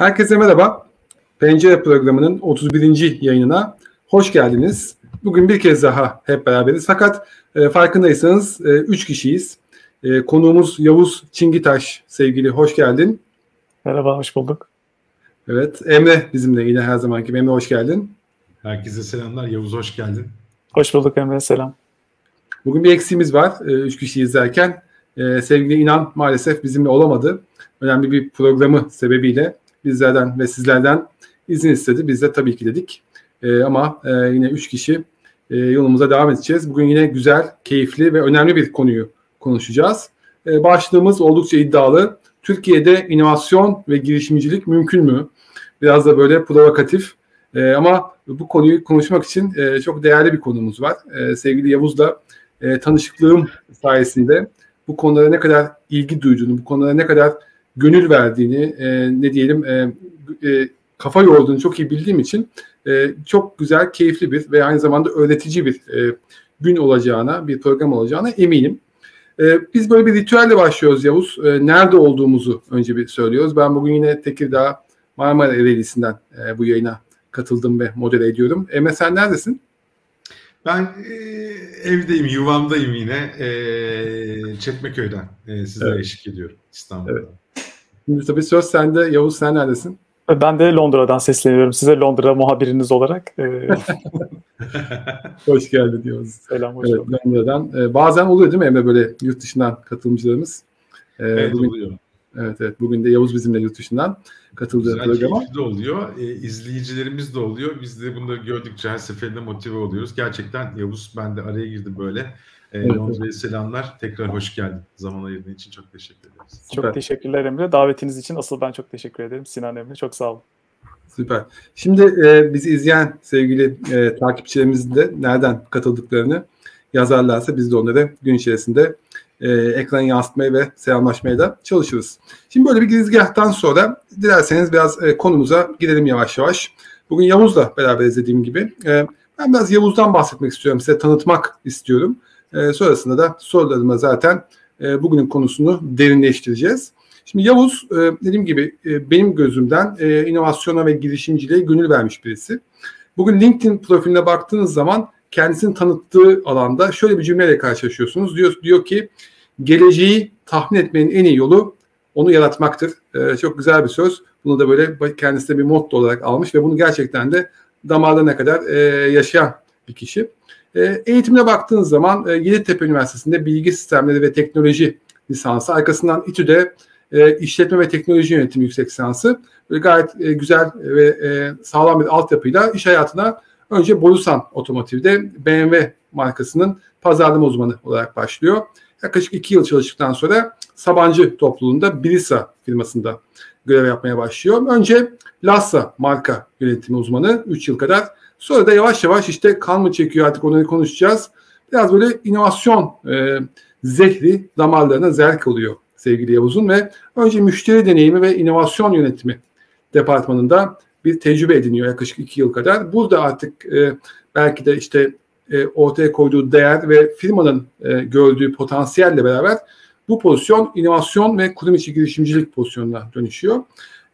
Herkese merhaba. Pencere programının 31. yayınına hoş geldiniz. Bugün bir kez daha hep beraberiz. Fakat e, farkındaysanız 3 e, kişiyiz. E, konuğumuz Yavuz Çingitaş sevgili hoş geldin. Merhaba, hoş bulduk. Evet, Emre bizimle yine her zamanki. Emre hoş geldin. Herkese selamlar. Yavuz hoş geldin. Hoş bulduk Emre, selam. Bugün bir eksiğimiz var. E, üç kişi izlerken. E, sevgili İnan maalesef bizimle olamadı. Önemli bir programı sebebiyle bizlerden ve sizlerden izin istedi. Biz de tabii ki dedik. E, ama e, yine üç kişi e, yolumuza devam edeceğiz. Bugün yine güzel, keyifli ve önemli bir konuyu konuşacağız. E, başlığımız oldukça iddialı. Türkiye'de inovasyon ve girişimcilik mümkün mü? Biraz da böyle provokatif. E, ama bu konuyu konuşmak için e, çok değerli bir konumuz var. E, sevgili Yavuz'la e, tanışıklığım sayesinde bu konulara ne kadar ilgi duyduğunu, bu konulara ne kadar gönül verdiğini, e, ne diyelim e, e, kafa yorduğunu çok iyi bildiğim için e, çok güzel, keyifli bir ve aynı zamanda öğretici bir e, gün olacağına, bir program olacağına eminim. E, biz böyle bir ritüelle başlıyoruz Yavuz. E, nerede olduğumuzu önce bir söylüyoruz. Ben bugün yine Tekirdağ Marmara Ereğlisi'nden e, bu yayına katıldım ve model ediyorum. Emre sen neredesin? Ben e, evdeyim, yuvamdayım yine. E, Çekmeköy'den e, size evet. eşlik ediyorum İstanbul'da. Evet. Şimdi tabii söz sende. Yavuz sen neredesin? Ben de Londra'dan sesleniyorum size Londra muhabiriniz olarak. Ee, hoş geldin diyoruz. Selam, hoş evet, Londra'dan. Ee, bazen oluyor değil mi Emre böyle yurt dışından katılımcılarımız? Ee, evet bugün, oluyor. Evet evet bugün de Yavuz bizimle yurt dışından katıldığı Güzel, programa. de oluyor. E, izleyicilerimiz de oluyor. Biz de bunu gördükçe her seferinde motive oluyoruz. Gerçekten Yavuz ben de araya girdim böyle. E, evet, Londra'ya evet. selamlar. Tekrar hoş geldin. Zaman ayırdığın için çok teşekkür ederiz. Çok Süper. teşekkürler Emre. Davetiniz için asıl ben çok teşekkür ederim. Sinan Emre çok sağ olun. Süper. Şimdi e, bizi izleyen sevgili e, takipçilerimizin de nereden katıldıklarını yazarlarsa biz de onları gün içerisinde e, ekran yansıtmaya ve selamlaşmaya da çalışırız. Şimdi böyle bir girizgahtan sonra dilerseniz biraz e, konumuza girelim yavaş yavaş. Bugün Yavuz'la beraber izlediğim gibi. E, ben biraz Yavuz'dan bahsetmek istiyorum. Size tanıtmak istiyorum. E, sonrasında da sorularıma zaten e, bugünün konusunu derinleştireceğiz. Şimdi Yavuz e, dediğim gibi e, benim gözümden e, inovasyona ve girişimciliğe gönül vermiş birisi. Bugün LinkedIn profiline baktığınız zaman kendisini tanıttığı alanda şöyle bir cümleyle karşılaşıyorsunuz. Diyor, diyor ki geleceği tahmin etmenin en iyi yolu onu yaratmaktır. Çok güzel bir söz. Bunu da böyle kendisine bir motto olarak almış ve bunu gerçekten de damarlarına kadar yaşayan bir kişi. E, eğitimine baktığınız zaman e, Yeditepe Üniversitesi'nde bilgi sistemleri ve teknoloji lisansı, arkasından İTÜ'de e, işletme ve teknoloji yönetimi yüksek lisansı. Böyle gayet e, güzel ve e, sağlam bir altyapıyla iş hayatına önce Borusan Otomotiv'de BMW markasının pazarlama uzmanı olarak başlıyor. Yaklaşık iki yıl çalıştıktan sonra Sabancı topluluğunda Brisa firmasında görev yapmaya başlıyor. Önce Lassa marka yönetimi uzmanı 3 yıl kadar. Sonra da yavaş yavaş işte kan mı çekiyor artık onu konuşacağız. Biraz böyle inovasyon e, zehri damarlarına zerk oluyor sevgili Yavuz'un ve önce müşteri deneyimi ve inovasyon yönetimi departmanında bir tecrübe ediniyor yaklaşık iki yıl kadar. Burada artık e, belki de işte e, ortaya koyduğu değer ve firmanın e, gördüğü potansiyelle beraber bu pozisyon inovasyon ve kurum içi girişimcilik pozisyonuna dönüşüyor.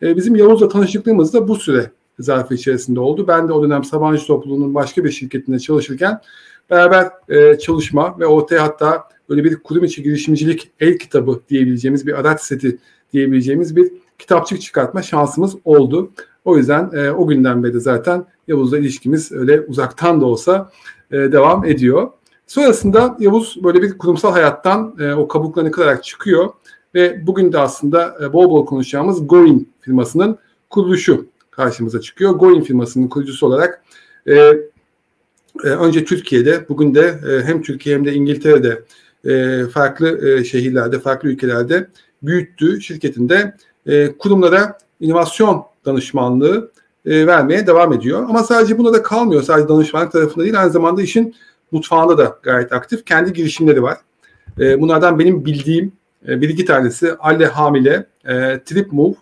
E, bizim Yavuz'la tanışıklığımız da bu süre zarfı içerisinde oldu. Ben de o dönem Sabancı Topluluğu'nun başka bir şirketinde çalışırken beraber e, çalışma ve ortaya hatta böyle bir kurum içi girişimcilik el kitabı diyebileceğimiz bir araç seti diyebileceğimiz bir kitapçık çıkartma şansımız oldu. O yüzden e, o günden beri zaten Yavuz'la ilişkimiz öyle uzaktan da olsa e, devam ediyor. Sonrasında Yavuz böyle bir kurumsal hayattan e, o kabuklarını kırarak çıkıyor ve bugün de aslında e, bol bol konuşacağımız Goin firmasının kuruluşu karşımıza çıkıyor. Goin firmasının kurucusu olarak e, e, önce Türkiye'de, bugün de e, hem Türkiye hem de İngiltere'de e, farklı e, şehirlerde, farklı ülkelerde büyüttüğü şirketinde e, kurumlara inovasyon danışmanlığı e, vermeye devam ediyor. Ama sadece buna da kalmıyor. Sadece danışmanlık tarafında değil aynı zamanda işin mutfağında da gayet aktif. Kendi girişimleri var. E, bunlardan benim bildiğim e, bir iki tanesi Alle Hamile, e, Trip Move,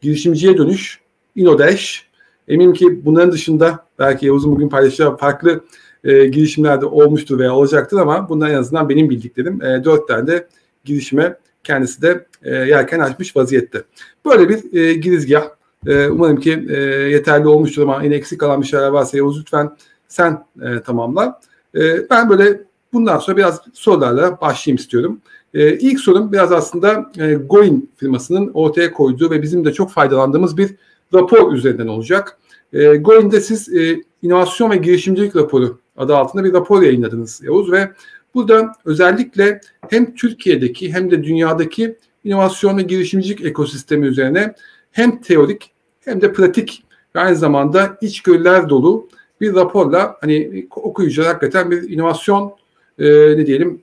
girişimciye dönüş, InnoDash. Eminim ki bunların dışında belki Yavuz'un bugün paylaşacağı farklı e, girişimlerde olmuştur veya olacaktır ama bundan en azından benim bildiklerim e, dört tane de girişime kendisi de e, yelken açmış vaziyette. Böyle bir e, girizgah E, umarım ki e, yeterli olmuştur ama yine eksik kalan bir şeyler varsa Yavuz lütfen sen e, tamamla. E, ben böyle bundan sonra biraz sorularla başlayayım istiyorum. E, ilk sorum biraz aslında e, Goin firmasının ortaya koyduğu ve bizim de çok faydalandığımız bir rapor üzerinden olacak. E, Goin'de siz e, inovasyon ve girişimcilik raporu adı altında bir rapor yayınladınız Yavuz ve burada özellikle hem Türkiye'deki hem de dünyadaki inovasyon ve girişimcilik ekosistemi üzerine hem teorik hem de pratik ve aynı zamanda içgörüler dolu bir raporla hani okuyucular hakikaten bir inovasyon e, ne diyelim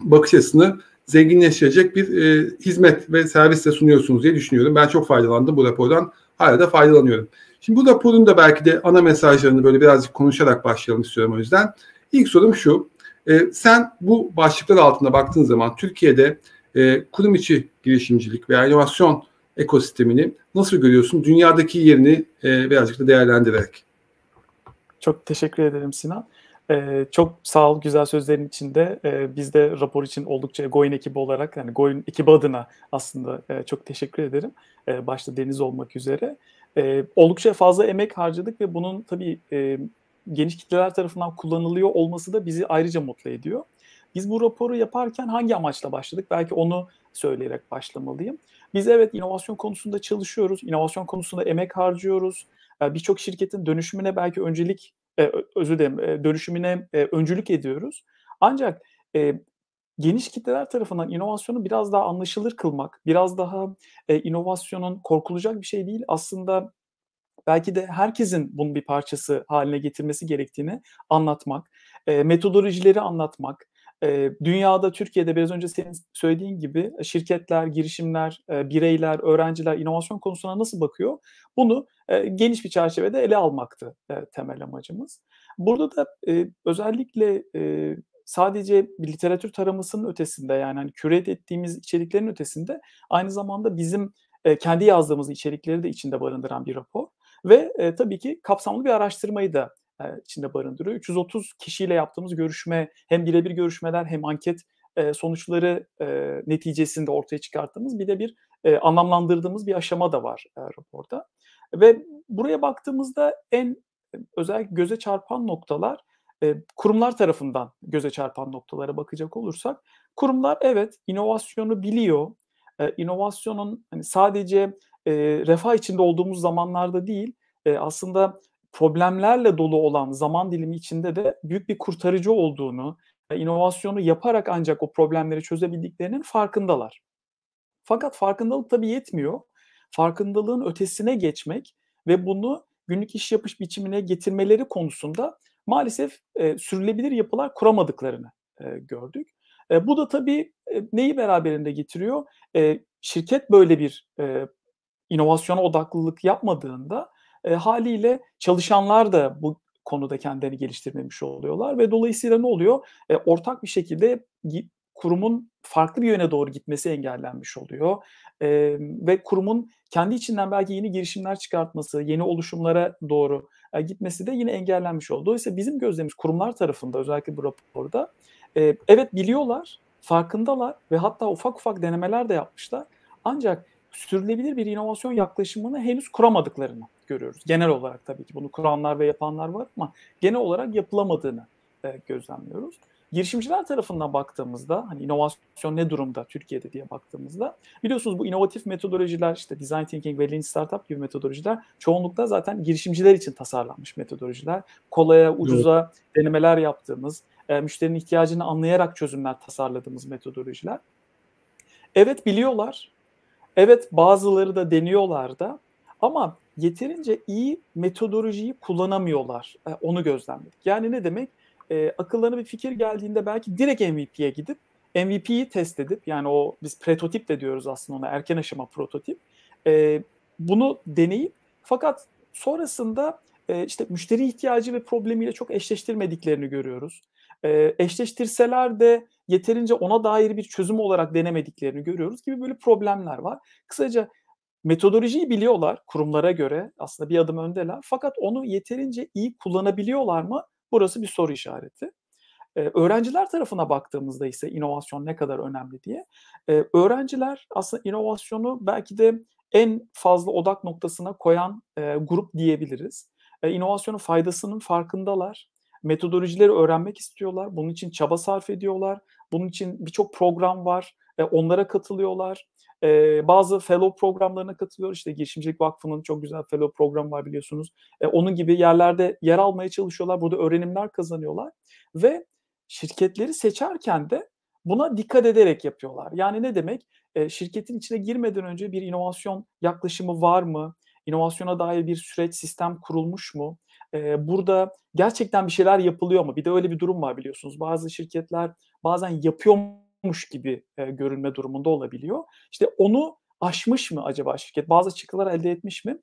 bakış açısını zenginleştirecek bir e, hizmet ve servis de sunuyorsunuz diye düşünüyorum. Ben çok faydalandım bu rapordan. Hala da faydalanıyorum. Şimdi bu raporun da belki de ana mesajlarını böyle birazcık konuşarak başlayalım istiyorum o yüzden. İlk sorum şu. E, sen bu başlıklar altında baktığın zaman Türkiye'de e, kurum içi girişimcilik veya inovasyon ekosistemini nasıl görüyorsun? Dünyadaki yerini e, birazcık da değerlendirerek. Çok teşekkür ederim Sinan. Ee, çok sağ ol güzel sözlerin içinde. Ee, biz de rapor için oldukça Goin ekibi olarak, yani Goin ekibi adına aslında e, çok teşekkür ederim. E, başta Deniz olmak üzere. E, oldukça fazla emek harcadık ve bunun tabii e, geniş kitleler tarafından kullanılıyor olması da bizi ayrıca mutlu ediyor. Biz bu raporu yaparken hangi amaçla başladık? Belki onu söyleyerek başlamalıyım. Biz evet inovasyon konusunda çalışıyoruz, inovasyon konusunda emek harcıyoruz. E, Birçok şirketin dönüşümüne belki öncelik, e, özür dilerim, e, dönüşümüne e, öncülük ediyoruz. Ancak e, geniş kitleler tarafından inovasyonu biraz daha anlaşılır kılmak, biraz daha e, inovasyonun korkulacak bir şey değil, aslında belki de herkesin bunun bir parçası haline getirmesi gerektiğini anlatmak, e, metodolojileri anlatmak, e, dünyada, Türkiye'de biraz önce senin söylediğin gibi şirketler, girişimler, e, bireyler, öğrenciler inovasyon konusuna nasıl bakıyor? Bunu e, geniş bir çerçevede ele almaktı e, temel amacımız. Burada da e, özellikle e, sadece bir literatür taramasının ötesinde yani hani curate ettiğimiz içeriklerin ötesinde aynı zamanda bizim e, kendi yazdığımız içerikleri de içinde barındıran bir rapor ve e, tabii ki kapsamlı bir araştırmayı da e, içinde barındırıyor. 330 kişiyle yaptığımız görüşme hem birebir görüşmeler hem anket e, sonuçları e, neticesinde ortaya çıkarttığımız bir de bir e, anlamlandırdığımız bir aşama da var raporda. Ve buraya baktığımızda en özellikle göze çarpan noktalar kurumlar tarafından göze çarpan noktalara bakacak olursak kurumlar evet inovasyonu biliyor. E, inovasyonun hani sadece refah içinde olduğumuz zamanlarda değil e, aslında problemlerle dolu olan zaman dilimi içinde de büyük bir kurtarıcı olduğunu, inovasyonu yaparak ancak o problemleri çözebildiklerinin farkındalar. Fakat farkındalık tabii yetmiyor. Farkındalığın ötesine geçmek ve bunu günlük iş yapış biçimine getirmeleri konusunda maalesef e, sürülebilir yapılar kuramadıklarını e, gördük. E, bu da tabii e, neyi beraberinde getiriyor? E, şirket böyle bir e, inovasyona odaklılık yapmadığında e, haliyle çalışanlar da bu konuda kendilerini geliştirmemiş oluyorlar ve dolayısıyla ne oluyor? E, ortak bir şekilde kurumun farklı bir yöne doğru gitmesi engellenmiş oluyor. E, ve kurumun kendi içinden belki yeni girişimler çıkartması, yeni oluşumlara doğru e, gitmesi de yine engellenmiş oldu. Dolayısıyla bizim gözlemimiz kurumlar tarafında özellikle bu raporda e, evet biliyorlar, farkındalar ve hatta ufak ufak denemeler de yapmışlar. Ancak sürülebilir bir inovasyon yaklaşımını henüz kuramadıklarını görüyoruz. Genel olarak tabii ki bunu kuranlar ve yapanlar var ama genel olarak yapılamadığını e, gözlemliyoruz. Girişimciler tarafından baktığımızda hani inovasyon ne durumda Türkiye'de diye baktığımızda biliyorsunuz bu inovatif metodolojiler işte design thinking ve lean startup gibi metodolojiler çoğunlukla zaten girişimciler için tasarlanmış metodolojiler. Kolaya, ucuza evet. denemeler yaptığımız, e, müşterinin ihtiyacını anlayarak çözümler tasarladığımız metodolojiler. Evet biliyorlar. Evet bazıları da deniyorlar da ama yeterince iyi metodolojiyi kullanamıyorlar. E, onu gözlemledik. Yani ne demek? E, akıllarına bir fikir geldiğinde belki direkt MVP'ye gidip MVP'yi test edip yani o biz prototip de diyoruz aslında ona erken aşama prototip. E, bunu deneyip fakat sonrasında e, işte müşteri ihtiyacı ve problemiyle çok eşleştirmediklerini görüyoruz. E, eşleştirseler de yeterince ona dair bir çözüm olarak denemediklerini görüyoruz gibi böyle problemler var. Kısaca metodolojiyi biliyorlar kurumlara göre aslında bir adım öndeler fakat onu yeterince iyi kullanabiliyorlar mı? Burası bir soru işareti. Ee, öğrenciler tarafına baktığımızda ise inovasyon ne kadar önemli diye. Ee, öğrenciler aslında inovasyonu belki de en fazla odak noktasına koyan e, grup diyebiliriz. E, inovasyonun faydasının farkındalar. Metodolojileri öğrenmek istiyorlar. Bunun için çaba sarf ediyorlar. Bunun için birçok program var. E, onlara katılıyorlar. E, bazı fellow programlarına katılıyor. İşte Girişimcilik Vakfı'nın çok güzel fellow programı var biliyorsunuz. E, onun gibi yerlerde yer almaya çalışıyorlar. Burada öğrenimler kazanıyorlar. Ve şirketleri seçerken de buna dikkat ederek yapıyorlar. Yani ne demek? E, şirketin içine girmeden önce bir inovasyon yaklaşımı var mı? İnovasyona dair bir süreç, sistem kurulmuş mu? E, burada gerçekten bir şeyler yapılıyor mu? Bir de öyle bir durum var biliyorsunuz. Bazı şirketler bazen yapıyormuş gibi e, görünme durumunda olabiliyor. İşte onu aşmış mı acaba şirket? Bazı çıktılar elde etmiş mi?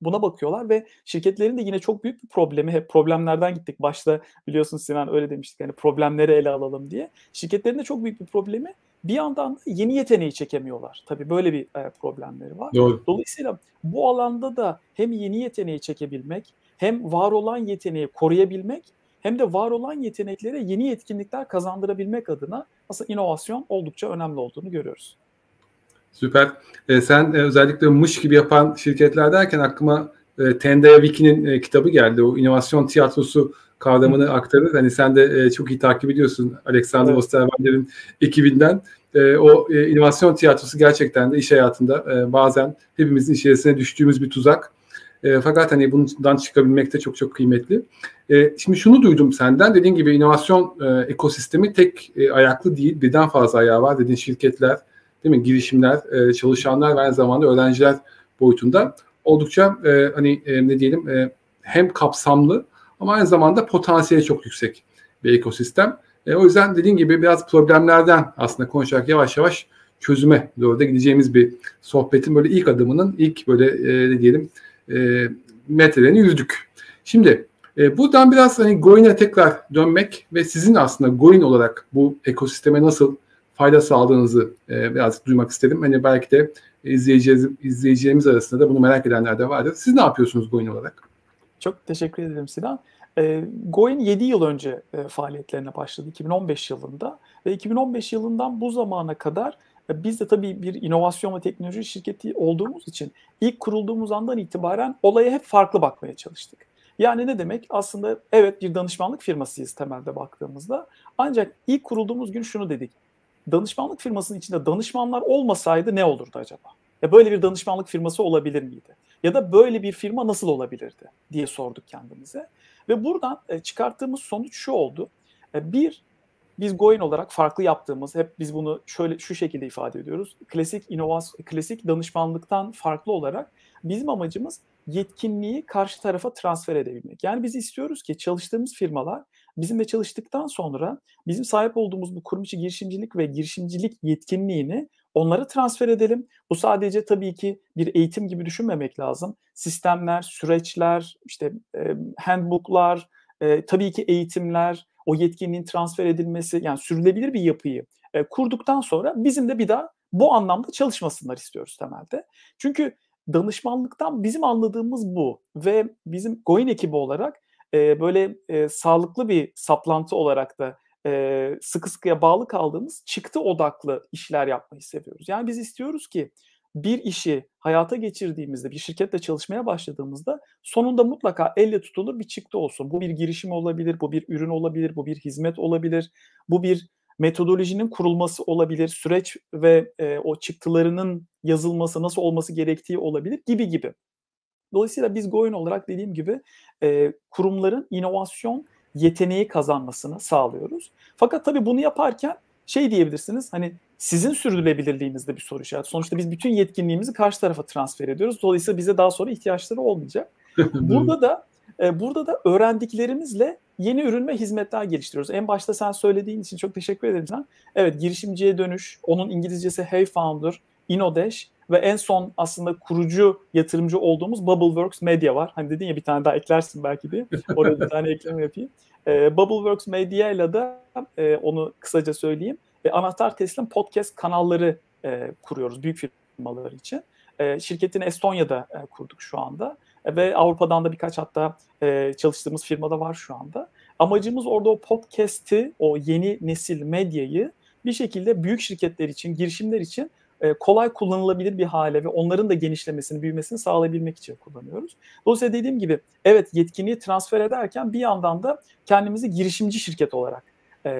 Buna bakıyorlar ve şirketlerin de yine çok büyük bir problemi, hep problemlerden gittik. Başta biliyorsun Sinan öyle demiştik hani problemleri ele alalım diye. Şirketlerin de çok büyük bir problemi bir yandan da yeni yeteneği çekemiyorlar. Tabii böyle bir e, problemleri var. Doğru. Dolayısıyla bu alanda da hem yeni yeteneği çekebilmek, hem var olan yeteneği koruyabilmek, hem de var olan yeteneklere yeni yetkinlikler kazandırabilmek adına aslında inovasyon oldukça önemli olduğunu görüyoruz. Süper. E, sen e, özellikle mış gibi yapan şirketler derken aklıma e, Tendaya Wiki'nin e, kitabı geldi. O inovasyon tiyatrosu kavramını aktarır. Hani sen de e, çok iyi takip ediyorsun Alexander evet. Osterwalder'in ekibinden. E, o e, inovasyon tiyatrosu gerçekten de iş hayatında e, bazen hepimizin içerisine düştüğümüz bir tuzak. E, fakat hani bundan çıkabilmek de çok çok kıymetli. E, şimdi şunu duydum senden. Dediğin gibi inovasyon e, ekosistemi tek e, ayaklı değil. Birden fazla ayağı var. Dediğin şirketler, değil mi? Girişimler, e, çalışanlar ve aynı zamanda öğrenciler boyutunda oldukça e, hani e, ne diyelim e, hem kapsamlı ama aynı zamanda potansiyeli çok yüksek bir ekosistem. E, o yüzden dediğim gibi biraz problemlerden aslında konuşarak yavaş yavaş çözüme doğru da gideceğimiz bir sohbetin böyle ilk adımının ilk böyle e, ne diyelim e, metrelerini yüzdük. Şimdi e, buradan biraz hani Goin'e tekrar dönmek ve sizin aslında Goin olarak bu ekosisteme nasıl fayda sağladığınızı e, biraz duymak istedim. Hani belki de izleyeceğiz, izleyeceğimiz arasında da bunu merak edenler de vardır. Siz ne yapıyorsunuz Goin olarak? Çok teşekkür ederim Sinan. E, Goin 7 yıl önce e, faaliyetlerine başladı 2015 yılında ve 2015 yılından bu zamana kadar e, biz de tabii bir inovasyon ve teknoloji şirketi olduğumuz için ilk kurulduğumuz andan itibaren olaya hep farklı bakmaya çalıştık. Yani ne demek? Aslında evet bir danışmanlık firmasıyız temelde baktığımızda. Ancak ilk kurulduğumuz gün şunu dedik. Danışmanlık firmasının içinde danışmanlar olmasaydı ne olurdu acaba? Ya böyle bir danışmanlık firması olabilir miydi? Ya da böyle bir firma nasıl olabilirdi diye sorduk kendimize. Ve buradan e, çıkarttığımız sonuç şu oldu. E, bir, biz Goin olarak farklı yaptığımız, hep biz bunu şöyle şu şekilde ifade ediyoruz. Klasik inovasyon, klasik danışmanlıktan farklı olarak bizim amacımız yetkinliği karşı tarafa transfer edebilmek. Yani biz istiyoruz ki çalıştığımız firmalar bizimle çalıştıktan sonra bizim sahip olduğumuz bu kurum içi girişimcilik ve girişimcilik yetkinliğini onlara transfer edelim. Bu sadece tabii ki bir eğitim gibi düşünmemek lazım. Sistemler, süreçler, işte e, handbooklar, e, tabii ki eğitimler, o yetkinliğin transfer edilmesi yani sürülebilir bir yapıyı e, kurduktan sonra bizim de bir daha bu anlamda çalışmasınlar istiyoruz temelde. Çünkü danışmanlıktan bizim anladığımız bu ve bizim Goin ekibi olarak e, böyle e, sağlıklı bir saplantı olarak da e, sıkı sıkıya bağlı kaldığımız çıktı odaklı işler yapmayı seviyoruz. Yani biz istiyoruz ki bir işi hayata geçirdiğimizde, bir şirketle çalışmaya başladığımızda sonunda mutlaka elle tutulur bir çıktı olsun. Bu bir girişim olabilir, bu bir ürün olabilir, bu bir hizmet olabilir, bu bir metodolojinin kurulması olabilir, süreç ve e, o çıktılarının yazılması nasıl olması gerektiği olabilir gibi gibi. Dolayısıyla biz Goin olarak dediğim gibi e, kurumların inovasyon yeteneği kazanmasını sağlıyoruz. Fakat tabii bunu yaparken şey diyebilirsiniz hani sizin sürdürülebilirliğinizde bir soru işareti. Sonuçta biz bütün yetkinliğimizi karşı tarafa transfer ediyoruz. Dolayısıyla bize daha sonra ihtiyaçları olmayacak. Burada da e, burada da öğrendiklerimizle yeni ürün ve hizmetler geliştiriyoruz. En başta sen söylediğin için çok teşekkür ederim sen. Evet girişimciye dönüş, onun İngilizcesi Hey Founder, Inodash ve en son aslında kurucu yatırımcı olduğumuz Bubbleworks Media var. Hani dedin ya bir tane daha eklersin belki bir. Oraya bir tane ekleme yapayım. E, Bubbleworks Media ile de e, onu kısaca söyleyeyim. E, anahtar teslim podcast kanalları e, kuruyoruz büyük firmalar için. E, şirketini Estonya'da e, kurduk şu anda. E, ve Avrupa'dan da birkaç hatta e, çalıştığımız firmada var şu anda. Amacımız orada o podcast'i, o yeni nesil medyayı bir şekilde büyük şirketler için, girişimler için e, kolay kullanılabilir bir hale ve onların da genişlemesini, büyümesini sağlayabilmek için kullanıyoruz. Dolayısıyla dediğim gibi evet yetkinliği transfer ederken bir yandan da kendimizi girişimci şirket olarak e,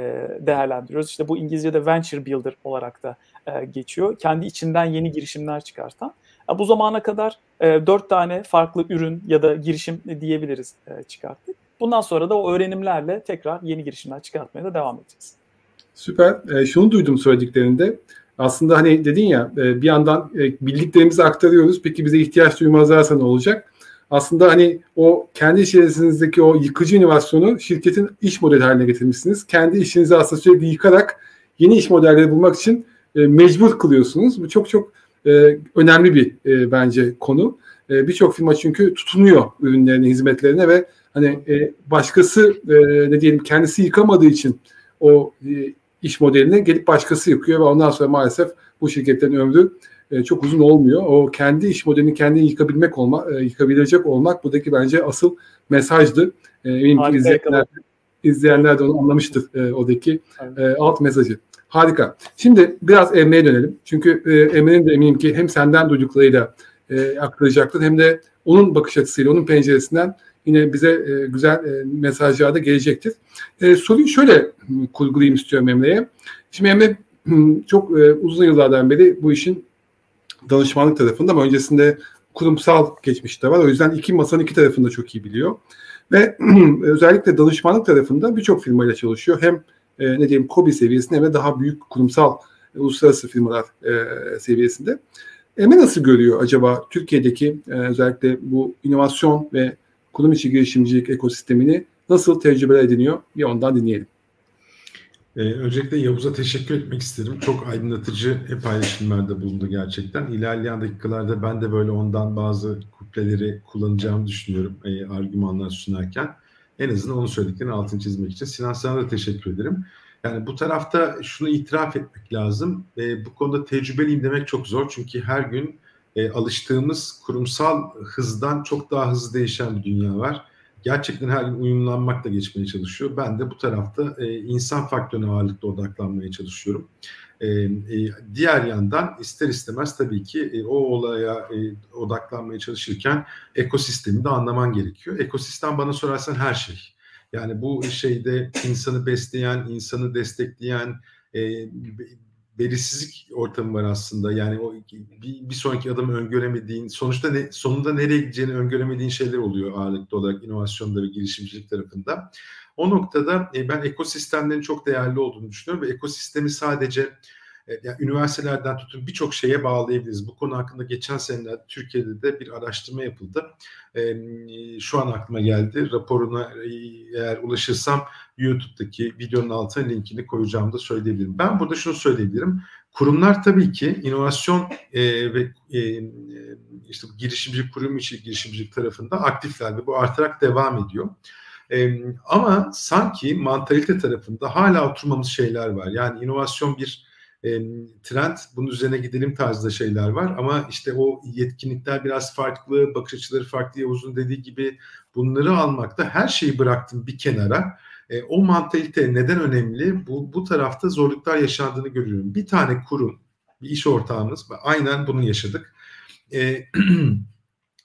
değerlendiriyoruz. İşte bu İngilizce'de venture builder olarak da e, geçiyor. Kendi içinden yeni girişimler çıkartan. Bu zamana kadar dört tane farklı ürün ya da girişim diyebiliriz çıkarttık. Bundan sonra da o öğrenimlerle tekrar yeni girişimler çıkartmaya da devam edeceğiz. Süper. E, şunu duydum söylediklerinde. Aslında hani dedin ya e, bir yandan e, bildiklerimizi aktarıyoruz. Peki bize ihtiyaç duymazlarsa ne olacak? Aslında hani o kendi içerisinizdeki o yıkıcı inovasyonu şirketin iş modeli haline getirmişsiniz. Kendi işinizi aslında sürekli yıkarak yeni iş modelleri bulmak için e, mecbur kılıyorsunuz. Bu çok çok e, önemli bir e, bence konu. E, Birçok firma çünkü tutunuyor ürünlerine, hizmetlerine ve hani e, başkası e, ne diyelim kendisi yıkamadığı için o e, iş modeline gelip başkası yıkıyor ve ondan sonra maalesef bu şirketlerin ömrü e, çok uzun olmuyor. O kendi iş modelini kendini yıkabilmek olma, e, yıkabilecek olmak buradaki bence asıl mesajdı. E, eminim ki izleyenler, izleyenler de onu anlamıştır e, oradaki e, alt mesajı. Harika. Şimdi biraz Emre'ye dönelim. Çünkü e, Emre'nin de eminim ki hem senden duyduklarıyla e, aktaracaktır hem de onun bakış açısıyla, onun penceresinden yine bize e, güzel e, mesajlar da gelecektir. E, soruyu şöyle kurgulayayım istiyorum Emre'ye. Şimdi Emre çok e, uzun yıllardan beri bu işin danışmanlık tarafında ama öncesinde kurumsal geçmişte var. O yüzden iki masanın iki tarafını da çok iyi biliyor. Ve özellikle danışmanlık tarafında birçok firmayla çalışıyor. Hem e, ne diyeyim KOBİ seviyesinde de daha büyük kurumsal e, uluslararası firmalar e, seviyesinde. Emre nasıl görüyor acaba Türkiye'deki e, özellikle bu inovasyon ve kurum içi girişimcilik ekosistemini nasıl tecrübeler ediniyor? Bir ondan dinleyelim. Ee, öncelikle Yavuz'a teşekkür etmek isterim. Çok aydınlatıcı paylaşımlarda bulundu gerçekten. İlerleyen dakikalarda ben de böyle ondan bazı kupleleri kullanacağımı düşünüyorum e, argümanlar sunarken. En azından onun söylediklerini altını çizmek için. Sinan sana da teşekkür ederim. Yani bu tarafta şunu itiraf etmek lazım. E, bu konuda tecrübeliyim demek çok zor. Çünkü her gün e, alıştığımız kurumsal hızdan çok daha hızlı değişen bir dünya var. Gerçekten her gün uyumlanmakla geçmeye çalışıyor. Ben de bu tarafta e, insan faktörüne ağırlıklı odaklanmaya çalışıyorum. E, e, diğer yandan ister istemez tabii ki e, o olaya odaklanmaya çalışırken ekosistemi de anlaman gerekiyor. Ekosistem bana sorarsan her şey. Yani bu şeyde insanı besleyen, insanı destekleyen, belirsizlik ortamı var aslında. Yani o bir, bir sonraki adımı öngöremediğin, sonuçta ne, sonunda nereye gideceğini öngöremediğin şeyler oluyor ağırlıklı olarak inovasyonda ve girişimcilik tarafında. O noktada e, ben ekosistemlerin çok değerli olduğunu düşünüyorum ve ekosistemi sadece e, yani üniversitelerden tutun birçok şeye bağlayabiliriz. Bu konu hakkında geçen sene Türkiye'de de bir araştırma yapıldı. Şu an aklıma geldi. Raporuna e, eğer ulaşırsam YouTube'daki videonun altına linkini koyacağımı da söyleyebilirim. Ben burada şunu söyleyebilirim. Kurumlar tabii ki inovasyon e, ve e, işte girişimci kurum içi girişimcilik tarafında aktifler ve bu artarak devam ediyor. E, ama sanki mantalite tarafında hala oturmamız şeyler var. Yani inovasyon bir e, trend bunun üzerine gidelim tarzda şeyler var ama işte o yetkinlikler biraz farklı, bakış açıları farklı Yavuz'un dediği gibi bunları almakta her şeyi bıraktım bir kenara. E, o mantalite neden önemli? Bu, bu tarafta zorluklar yaşandığını görüyorum. Bir tane kurum, bir iş ortağımız, aynen bunu yaşadık. E,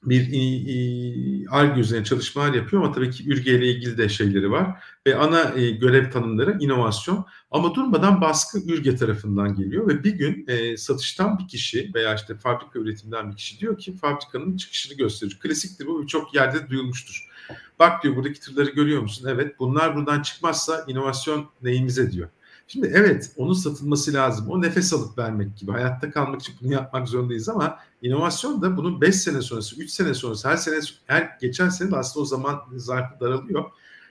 bir ARGE üzerine çalışmalar yapıyor ama tabii ki ürge ile ilgili de şeyleri var. Ve ana e, görev tanımları inovasyon ama durmadan baskı ürge tarafından geliyor ve bir gün e, satıştan bir kişi veya işte fabrika üretimden bir kişi diyor ki fabrikanın çıkışını gösteriyor. Klasiktir bu birçok yerde duyulmuştur. Bak diyor buradaki tırları görüyor musun? Evet bunlar buradan çıkmazsa inovasyon neyimize diyor. Şimdi evet onun satılması lazım. O nefes alıp vermek gibi. Hayatta kalmak için bunu yapmak zorundayız ama inovasyon da bunun 5 sene sonrası, 3 sene sonrası, her sene her geçen sene de aslında o zaman zarfı daralıyor.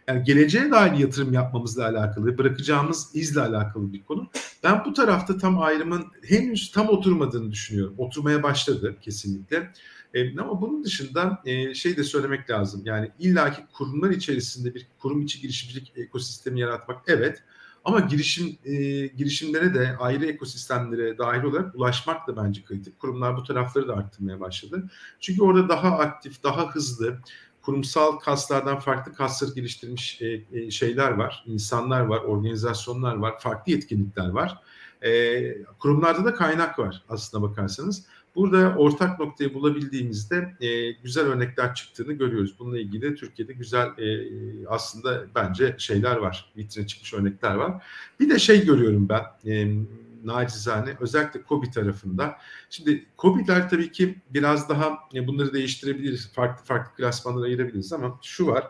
Yani geleceğe dair yatırım yapmamızla alakalı, bırakacağımız izle alakalı bir konu. Ben bu tarafta tam ayrımın henüz tam oturmadığını düşünüyorum. Oturmaya başladı kesinlikle. E, ama bunun dışında e, şey de söylemek lazım. Yani illaki kurumlar içerisinde bir kurum içi girişimcilik ekosistemi yaratmak evet. Ama girişim e, girişimlere de ayrı ekosistemlere dahil olarak ulaşmak da bence kritik. Kurumlar bu tarafları da arttırmaya başladı. Çünkü orada daha aktif, daha hızlı, kurumsal kaslardan farklı kasları geliştirmiş e, e, şeyler var, insanlar var, organizasyonlar var, farklı yetkinlikler var. E, kurumlarda da kaynak var aslına bakarsanız. Burada ortak noktayı bulabildiğimizde e, güzel örnekler çıktığını görüyoruz. Bununla ilgili Türkiye'de güzel e, aslında bence şeyler var. Vitrine çıkmış örnekler var. Bir de şey görüyorum ben e, nacizane özellikle KOBİ tarafında. Şimdi KOBİ'ler tabii ki biraz daha e, bunları değiştirebiliriz. Farklı farklı klasmanlara ayırabiliriz ama şu var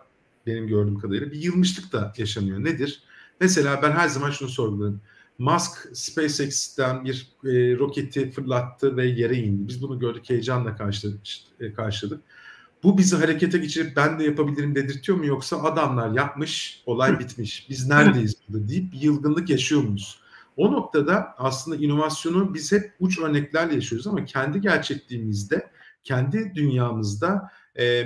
benim gördüğüm kadarıyla bir yılmışlık da yaşanıyor. Nedir? Mesela ben her zaman şunu sorguluyorum. Musk SpaceX'ten bir e, roketi fırlattı ve yere indi. Biz bunu gördük heyecanla. E, karşıladık. Bu bizi harekete geçirip ben de yapabilirim dedirtiyor mu yoksa adamlar yapmış, olay bitmiş. Biz neredeyiz burada deyip yılgınlık yaşıyor muyuz? O noktada aslında inovasyonu biz hep uç örneklerle yaşıyoruz ama kendi gerçekliğimizde, kendi dünyamızda e,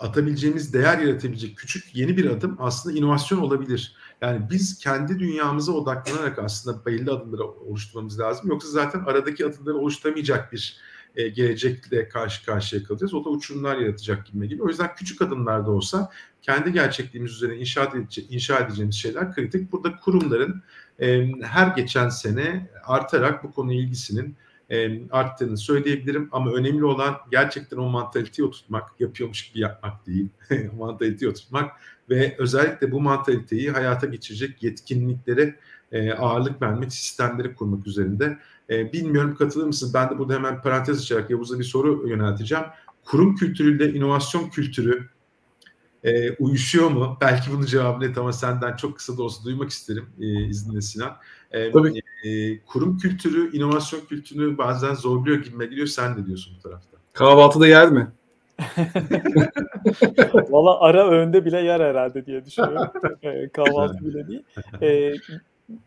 atabileceğimiz, değer yaratabilecek küçük yeni bir adım aslında inovasyon olabilir. Yani biz kendi dünyamıza odaklanarak aslında belli adımları oluşturmamız lazım. Yoksa zaten aradaki adımları oluşturamayacak bir e, gelecekle karşı karşıya kalacağız. O da uçurumlar yaratacak gibi gibi. O yüzden küçük adımlar da olsa kendi gerçekliğimiz üzerine inşa, edece, inşa edeceğimiz şeyler kritik. Burada kurumların e, her geçen sene artarak bu konu ilgisinin e, arttığını söyleyebilirim. Ama önemli olan gerçekten o mantaliteyi oturtmak, yapıyormuş gibi yapmak değil. mantaliteyi oturtmak ve özellikle bu mantaliteyi hayata geçirecek yetkinliklere e, ağırlık vermek, sistemleri kurmak üzerinde. E, bilmiyorum katılır mısınız? Ben de burada hemen parantez açarak Yavuz'a bir soru yönelteceğim. Kurum kültürüyle inovasyon kültürü e, uyuşuyor mu? Belki bunun cevabını net ama senden çok kısa da olsa duymak isterim e, izninle Sinan. E, Tabii. E, kurum kültürü, inovasyon kültürünü bazen zorluyor gibi geliyor. Sen ne diyorsun bu tarafta? Kahvaltıda yer mi? Valla ara öğünde bile yer herhalde diye düşünüyorum. E, kahvaltı bile değil. E,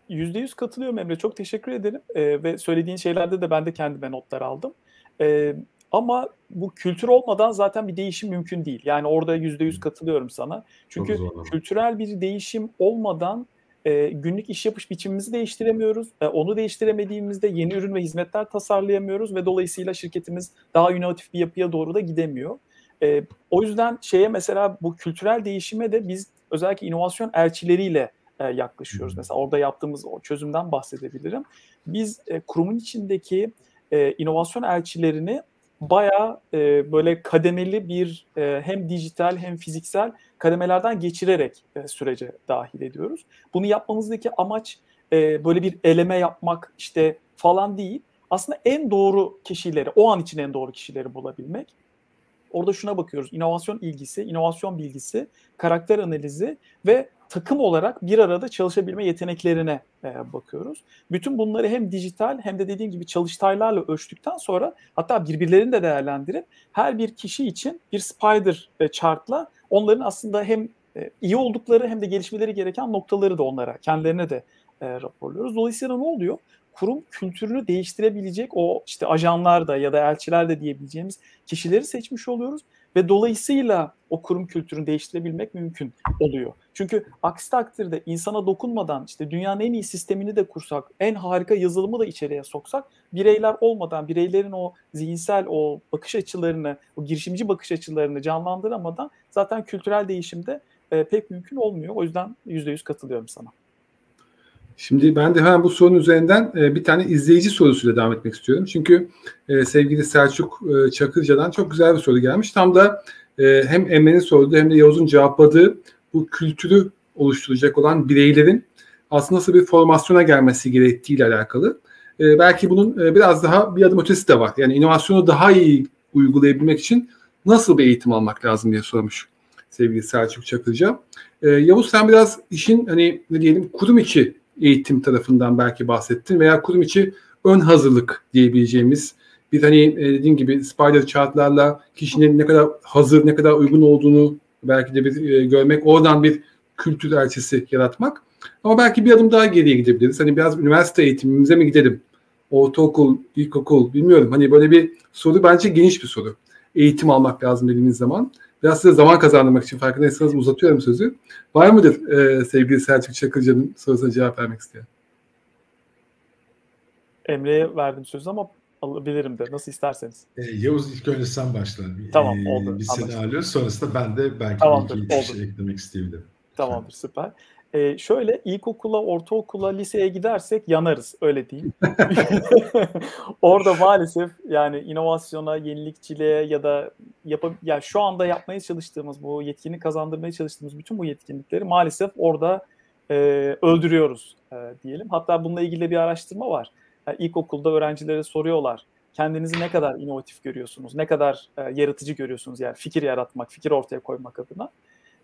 Yüzde yüz katılıyorum Emre. Çok teşekkür ederim. E, ve söylediğin şeylerde de ben de kendime notlar aldım. E, ama bu kültür olmadan zaten bir değişim mümkün değil. Yani orada yüzde yüz katılıyorum sana. Çünkü kültürel bir değişim olmadan e, günlük iş yapış biçimimizi değiştiremiyoruz. E, onu değiştiremediğimizde yeni ürün ve hizmetler tasarlayamıyoruz ve dolayısıyla şirketimiz daha inovatif bir yapıya doğru da gidemiyor. E, o yüzden şeye mesela bu kültürel değişime de biz özellikle inovasyon elçileriyle e, yaklaşıyoruz. Mesela orada yaptığımız o çözümden bahsedebilirim. Biz e, kurumun içindeki e, inovasyon elçilerini bayağı e, böyle kademeli bir e, hem dijital hem fiziksel kademelerden geçirerek e, sürece dahil ediyoruz. Bunu yapmamızdaki amaç e, böyle bir eleme yapmak işte falan değil. Aslında en doğru kişileri, o an için en doğru kişileri bulabilmek. Orada şuna bakıyoruz. İnovasyon ilgisi, inovasyon bilgisi, karakter analizi ve takım olarak bir arada çalışabilme yeteneklerine e, bakıyoruz. Bütün bunları hem dijital hem de dediğim gibi çalıştaylarla ölçtükten sonra hatta birbirlerini de değerlendirip her bir kişi için bir spider e, chartla onların aslında hem e, iyi oldukları hem de gelişmeleri gereken noktaları da onlara, kendilerine de e, raporluyoruz. Dolayısıyla ne oluyor? Kurum kültürünü değiştirebilecek o işte ajanlar da ya da elçiler de diyebileceğimiz kişileri seçmiş oluyoruz ve dolayısıyla o kurum kültürünü değiştirebilmek mümkün oluyor. Çünkü aksi takdirde insana dokunmadan işte dünyanın en iyi sistemini de kursak, en harika yazılımı da içeriye soksak bireyler olmadan, bireylerin o zihinsel o bakış açılarını, o girişimci bakış açılarını canlandıramadan zaten kültürel değişimde e, pek mümkün olmuyor. O yüzden %100 katılıyorum sana. Şimdi ben de hemen bu sorunun üzerinden e, bir tane izleyici sorusuyla devam etmek istiyorum. Çünkü e, sevgili Selçuk e, Çakırca'dan çok güzel bir soru gelmiş. Tam da e, hem Emre'nin sorduğu hem de Yavuz'un cevapladığı bu kültürü oluşturacak olan bireylerin aslında nasıl bir formasyona gelmesi gerektiğiyle alakalı. Belki bunun biraz daha bir adım ötesi de var. Yani inovasyonu daha iyi uygulayabilmek için nasıl bir eğitim almak lazım diye sormuş sevgili Selçuk Çakırca. Yavuz sen biraz işin hani ne diyelim kurum içi eğitim tarafından belki bahsettin veya kurum içi ön hazırlık diyebileceğimiz bir hani e, dediğim gibi spider chartlarla kişinin ne kadar hazır, ne kadar uygun olduğunu belki de bir e, görmek, oradan bir kültür elçisi yaratmak. Ama belki bir adım daha geriye gidebiliriz. Hani biraz üniversite eğitimimize mi gidelim? Ortaokul, ilkokul bilmiyorum. Hani böyle bir soru bence geniş bir soru. Eğitim almak lazım dediğimiz zaman. Biraz size zaman kazandırmak için farkındaysanız uzatıyorum sözü. Var mıdır e, sevgili Selçuk Çakırca'nın sorusuna cevap vermek isteyen? Emre'ye verdim sözü ama alabilirim de nasıl isterseniz. E, Yavuz ilk önce sen başla. Tamam e, oldu. Biz seni alıyoruz sonrasında ben de belki Tamamdır, bir iki şey eklemek isteyebilirim. Tamamdır süper. E, şöyle ilkokula, ortaokula, liseye gidersek yanarız öyle diyeyim. Orada maalesef yani inovasyona, yenilikçiliğe ya da yap ya şu anda yapmaya çalıştığımız bu yetkinlik kazandırmaya çalıştığımız bütün bu yetkinlikleri maalesef orada e, öldürüyoruz e, diyelim. Hatta bununla ilgili bir araştırma var. Yani ilkokulda öğrencilere soruyorlar kendinizi ne kadar inovatif görüyorsunuz, ne kadar e, yaratıcı görüyorsunuz yani fikir yaratmak, fikir ortaya koymak adına.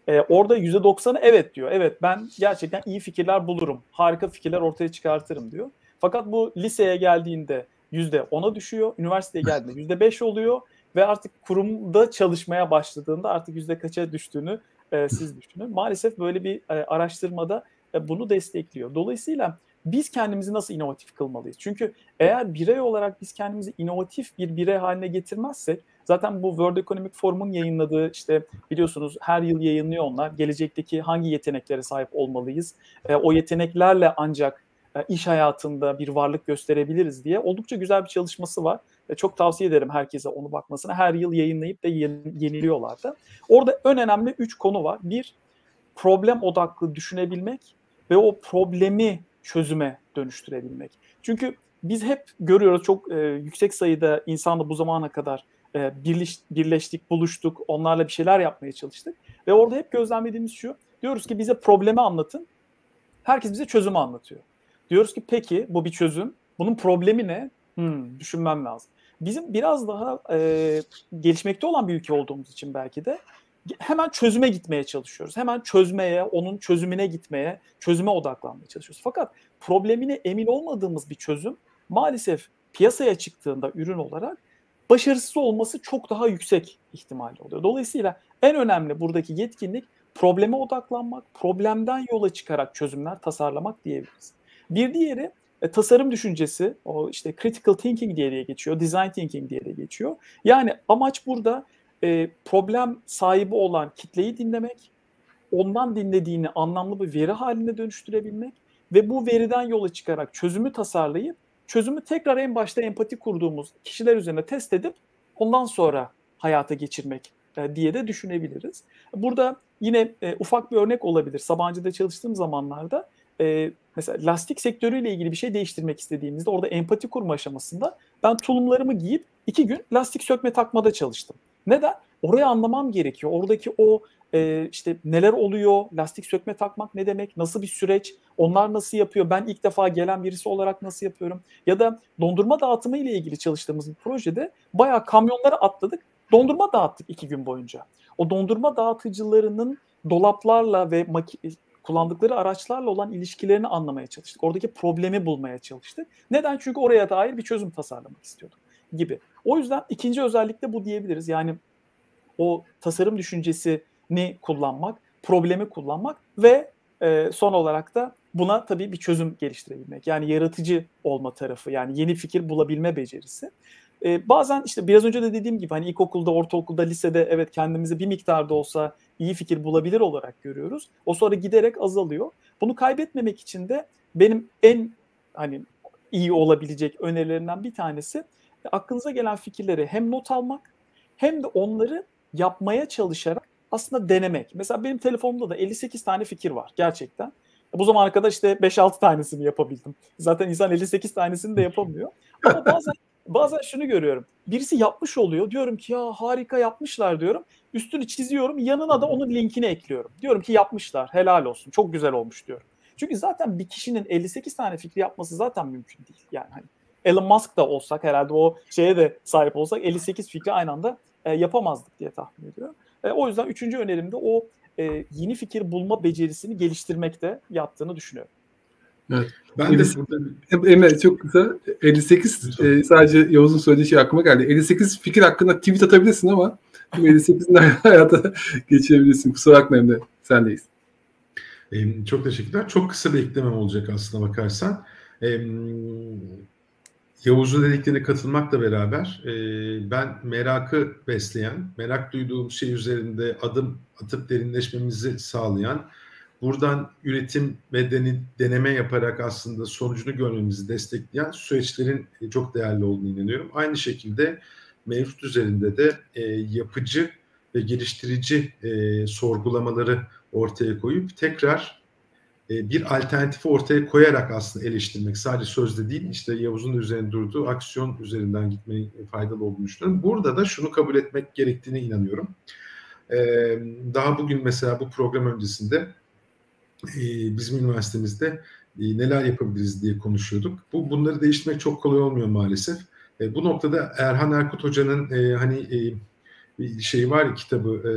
E, orada %90'ı evet diyor. Evet ben gerçekten iyi fikirler bulurum, harika fikirler ortaya çıkartırım diyor. Fakat bu liseye geldiğinde %10'a düşüyor, üniversiteye geldiğinde %5 oluyor ve artık kurumda çalışmaya başladığında artık yüzde kaça düştüğünü e, siz düşünün. Maalesef böyle bir e, araştırmada e, bunu destekliyor. Dolayısıyla biz kendimizi nasıl inovatif kılmalıyız? Çünkü eğer birey olarak biz kendimizi inovatif bir birey haline getirmezsek zaten bu World Economic Forum'un yayınladığı işte biliyorsunuz her yıl yayınlıyor onlar. Gelecekteki hangi yeteneklere sahip olmalıyız? E, o yeteneklerle ancak e, iş hayatında bir varlık gösterebiliriz diye oldukça güzel bir çalışması var. E, çok tavsiye ederim herkese onu bakmasına. Her yıl yayınlayıp da yeniliyorlar da. Orada en önemli üç konu var. Bir, problem odaklı düşünebilmek ve o problemi çözüme dönüştürebilmek. Çünkü biz hep görüyoruz çok e, yüksek sayıda insanla bu zamana kadar e, birleş, birleştik, buluştuk, onlarla bir şeyler yapmaya çalıştık. Ve orada hep gözlemlediğimiz şu, diyoruz ki bize problemi anlatın, herkes bize çözümü anlatıyor. Diyoruz ki peki bu bir çözüm, bunun problemi ne? Hmm, düşünmem lazım. Bizim biraz daha e, gelişmekte olan bir ülke olduğumuz için belki de hemen çözüme gitmeye çalışıyoruz. Hemen çözmeye, onun çözümüne gitmeye, çözüme odaklanmaya çalışıyoruz. Fakat problemine emin olmadığımız bir çözüm maalesef piyasaya çıktığında ürün olarak başarısız olması çok daha yüksek ihtimali oluyor. Dolayısıyla en önemli buradaki yetkinlik probleme odaklanmak, problemden yola çıkarak çözümler tasarlamak diyebiliriz. Bir diğeri e, tasarım düşüncesi, o işte critical thinking diye de geçiyor, design thinking diye de geçiyor. Yani amaç burada e, problem sahibi olan kitleyi dinlemek, ondan dinlediğini anlamlı bir veri haline dönüştürebilmek ve bu veriden yola çıkarak çözümü tasarlayıp çözümü tekrar en başta empati kurduğumuz kişiler üzerine test edip ondan sonra hayata geçirmek e, diye de düşünebiliriz. Burada yine e, ufak bir örnek olabilir. Sabancı'da çalıştığım zamanlarda e, mesela lastik sektörüyle ilgili bir şey değiştirmek istediğimizde orada empati kurma aşamasında ben tulumlarımı giyip iki gün lastik sökme takmada çalıştım. Neden? Orayı anlamam gerekiyor. Oradaki o e, işte neler oluyor, lastik sökme takmak ne demek, nasıl bir süreç, onlar nasıl yapıyor, ben ilk defa gelen birisi olarak nasıl yapıyorum ya da dondurma dağıtımı ile ilgili çalıştığımız bir projede bayağı kamyonlara atladık, dondurma dağıttık iki gün boyunca. O dondurma dağıtıcılarının dolaplarla ve kullandıkları araçlarla olan ilişkilerini anlamaya çalıştık. Oradaki problemi bulmaya çalıştık. Neden? Çünkü oraya dair bir çözüm tasarlamak istiyorduk gibi. O yüzden ikinci özellik de bu diyebiliriz. Yani o tasarım düşüncesini kullanmak, problemi kullanmak ve e, son olarak da buna tabii bir çözüm geliştirebilmek. Yani yaratıcı olma tarafı, yani yeni fikir bulabilme becerisi. E, bazen işte biraz önce de dediğim gibi hani ilkokulda, ortaokulda, lisede evet kendimizi bir miktarda olsa iyi fikir bulabilir olarak görüyoruz. O sonra giderek azalıyor. Bunu kaybetmemek için de benim en hani iyi olabilecek önerilerinden bir tanesi aklınıza gelen fikirleri hem not almak hem de onları yapmaya çalışarak aslında denemek. Mesela benim telefonumda da 58 tane fikir var gerçekten. Bu zamana kadar işte 5-6 tanesini yapabildim. Zaten insan 58 tanesini de yapamıyor. Ama bazen bazen şunu görüyorum. Birisi yapmış oluyor. Diyorum ki ya harika yapmışlar diyorum. Üstünü çiziyorum. Yanına da onun linkini ekliyorum. Diyorum ki yapmışlar. Helal olsun. Çok güzel olmuş diyorum. Çünkü zaten bir kişinin 58 tane fikri yapması zaten mümkün değil. Yani hani Elon Musk da olsak herhalde o şeye de sahip olsak 58 fikri aynı anda e, yapamazdık diye tahmin ediyorum. E, o yüzden üçüncü önerimde o e, yeni fikir bulma becerisini geliştirmekte yaptığını düşünüyorum. Evet. Ben 50, de burada... Emre çok kısa 58 e, sadece Yavuz'un söylediği şey aklıma geldi. 58 fikir hakkında tweet atabilirsin ama 58'in hayata geçirebilirsin. Kusura bakma Emre. Sendeyiz. Ee, çok teşekkürler. Çok kısa bir eklemem olacak aslına bakarsan. Ee, Yavuz'un dediklerine katılmakla beraber e, ben merakı besleyen, merak duyduğum şey üzerinde adım atıp derinleşmemizi sağlayan, buradan üretim ve deneme yaparak aslında sonucunu görmemizi destekleyen süreçlerin çok değerli olduğunu inanıyorum. Aynı şekilde mevcut üzerinde de e, yapıcı ve geliştirici e, sorgulamaları ortaya koyup tekrar e, bir alternatifi ortaya koyarak aslında eleştirmek sadece sözde değil işte Yavuz'un üzerine durduğu aksiyon üzerinden gitmenin faydalı olduğunu düşünüyorum. Burada da şunu kabul etmek gerektiğine inanıyorum. E, daha bugün mesela bu program öncesinde e, bizim üniversitemizde neler yapabiliriz diye konuşuyorduk. Bu bunları değiştirmek çok kolay olmuyor maalesef. Bu noktada Erhan Erkut Hoca'nın hani bir şey var ya kitabı e,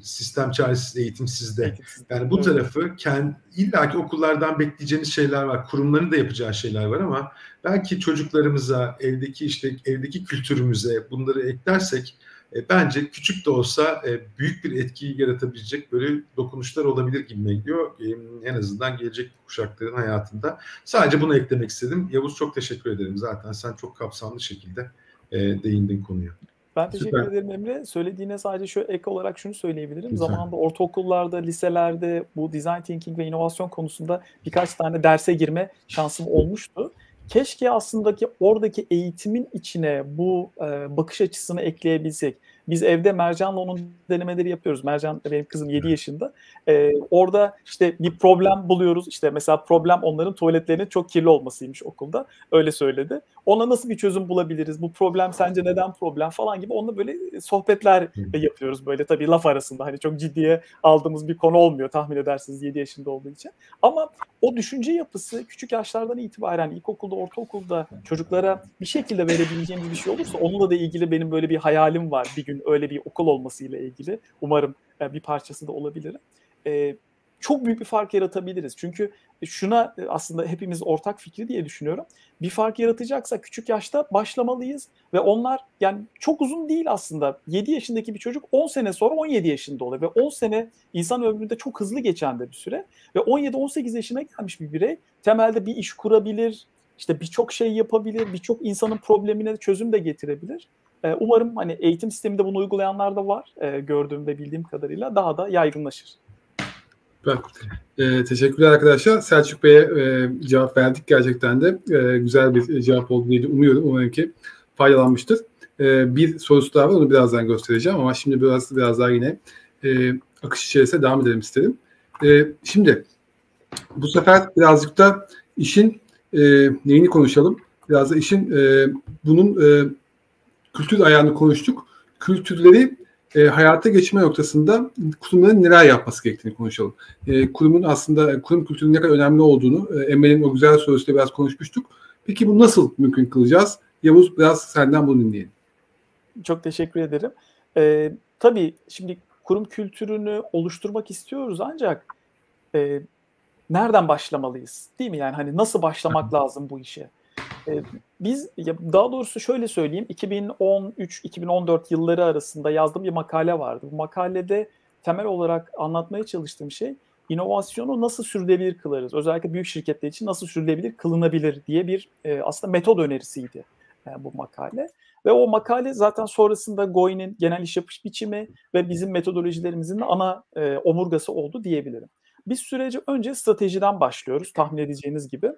sistem çaresiz eğitim sizde. Yani bu tarafı kendi illaki okullardan bekleyeceğimiz şeyler var. Kurumların da yapacağı şeyler var ama belki çocuklarımıza, evdeki işte evdeki kültürümüze bunları eklersek e, bence küçük de olsa e, büyük bir etkiyi yaratabilecek böyle dokunuşlar olabilir gibi geliyor. E, en azından gelecek kuşakların hayatında. Sadece bunu eklemek istedim. Yavuz çok teşekkür ederim. Zaten sen çok kapsamlı şekilde e, değindin konuya. Ben teşekkür Süper. ederim Emre. Söylediğine sadece şu ek olarak şunu söyleyebilirim. Güzel. Zamanında ortaokullarda, liselerde bu design thinking ve inovasyon konusunda birkaç tane derse girme şansım olmuştu. Keşke aslında ki oradaki eğitimin içine bu e, bakış açısını ekleyebilsek. Biz evde Mercan'la onun denemeleri yapıyoruz. Mercan benim kızım 7 yaşında. Ee, orada işte bir problem buluyoruz. İşte mesela problem onların tuvaletlerinin çok kirli olmasıymış okulda. Öyle söyledi. Ona nasıl bir çözüm bulabiliriz? Bu problem sence neden problem falan gibi onunla böyle sohbetler yapıyoruz böyle tabii laf arasında. Hani çok ciddiye aldığımız bir konu olmuyor tahmin edersiniz 7 yaşında olduğu için. Ama o düşünce yapısı küçük yaşlardan itibaren ilkokulda, ortaokulda çocuklara bir şekilde verebileceğimiz bir şey olursa onunla da ilgili benim böyle bir hayalim var. Bir gün öyle bir okul olmasıyla ilgili. Umarım e, bir parçası da olabilirim. E, çok büyük bir fark yaratabiliriz. Çünkü şuna e, aslında hepimiz ortak fikri diye düşünüyorum. Bir fark yaratacaksa küçük yaşta başlamalıyız ve onlar yani çok uzun değil aslında. 7 yaşındaki bir çocuk 10 sene sonra 17 yaşında oluyor ve 10 sene insan ömründe çok hızlı geçen de bir süre ve 17-18 yaşına gelmiş bir birey temelde bir iş kurabilir, işte birçok şey yapabilir, birçok insanın problemine çözüm de getirebilir. Ee, umarım hani eğitim sisteminde bunu uygulayanlar da var e, gördüğüm ve bildiğim kadarıyla daha da yaygınlaşır. Ben, e, teşekkürler arkadaşlar. Selçuk Bey'e e, cevap verdik gerçekten de. E, güzel bir cevap oldu diye umuyorum. Umarım ki faydalanmıştır. E, bir sorusu daha var onu birazdan göstereceğim ama şimdi biraz biraz daha yine e, akış içerisinde devam edelim istedim. E, şimdi bu sefer birazcık da işin e, neyini konuşalım? Biraz da işin e, bunun e, kültür ayağını konuştuk. Kültürleri e, hayata geçme noktasında kurumların neler yapması gerektiğini konuşalım. E, kurumun aslında kurum kültürünün ne kadar önemli olduğunu e, Emel'in o güzel sorusuyla biraz konuşmuştuk. Peki bu nasıl mümkün kılacağız? Yavuz biraz senden bunu dinleyelim. Çok teşekkür ederim. E, tabii şimdi kurum kültürünü oluşturmak istiyoruz ancak e, nereden başlamalıyız? Değil mi? Yani hani nasıl başlamak lazım bu işe? E, biz daha doğrusu şöyle söyleyeyim 2013-2014 yılları arasında yazdığım bir makale vardı. Bu makalede temel olarak anlatmaya çalıştığım şey inovasyonu nasıl sürdürülebilir kılarız? Özellikle büyük şirketler için nasıl sürdürülebilir kılınabilir diye bir e, aslında metod önerisiydi e, bu makale. Ve o makale zaten sonrasında Goin'in genel iş yapış biçimi ve bizim metodolojilerimizin de ana e, omurgası oldu diyebilirim. Biz sürece önce stratejiden başlıyoruz tahmin edeceğiniz gibi.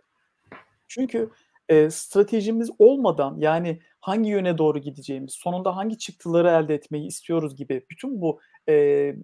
Çünkü e, stratejimiz olmadan yani hangi yöne doğru gideceğimiz, sonunda hangi çıktıları elde etmeyi istiyoruz gibi bütün bu e,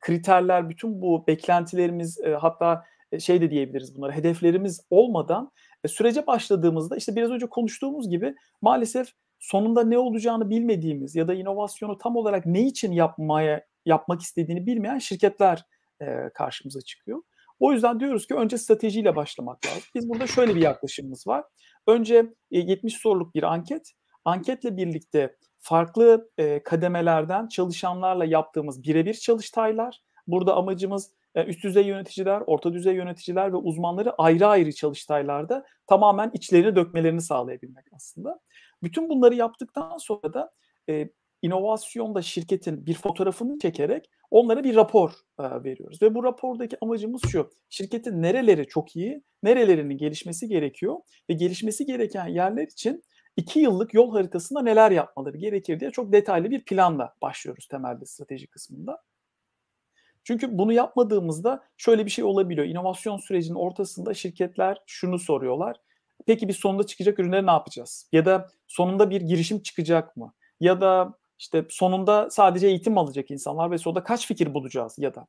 kriterler, bütün bu beklentilerimiz e, hatta şey de diyebiliriz bunlara hedeflerimiz olmadan e, sürece başladığımızda işte biraz önce konuştuğumuz gibi maalesef sonunda ne olacağını bilmediğimiz ya da inovasyonu tam olarak ne için yapmaya yapmak istediğini bilmeyen şirketler e, karşımıza çıkıyor. O yüzden diyoruz ki önce stratejiyle başlamak lazım. Biz burada şöyle bir yaklaşımımız var. Önce 70 soruluk bir anket. Anketle birlikte farklı e, kademelerden çalışanlarla yaptığımız birebir çalıştaylar. Burada amacımız e, üst düzey yöneticiler, orta düzey yöneticiler ve uzmanları ayrı ayrı çalıştaylarda tamamen içlerini dökmelerini sağlayabilmek aslında. Bütün bunları yaptıktan sonra da e, inovasyonda şirketin bir fotoğrafını çekerek onlara bir rapor e, veriyoruz. Ve bu rapordaki amacımız şu. Şirketin nereleri çok iyi, nerelerinin gelişmesi gerekiyor ve gelişmesi gereken yerler için iki yıllık yol haritasında neler yapmaları gerekir diye çok detaylı bir planla başlıyoruz temelde strateji kısmında. Çünkü bunu yapmadığımızda şöyle bir şey olabiliyor. İnovasyon sürecinin ortasında şirketler şunu soruyorlar. Peki bir sonunda çıkacak ürünleri ne yapacağız? Ya da sonunda bir girişim çıkacak mı? Ya da işte sonunda sadece eğitim alacak insanlar ve sonunda kaç fikir bulacağız ya da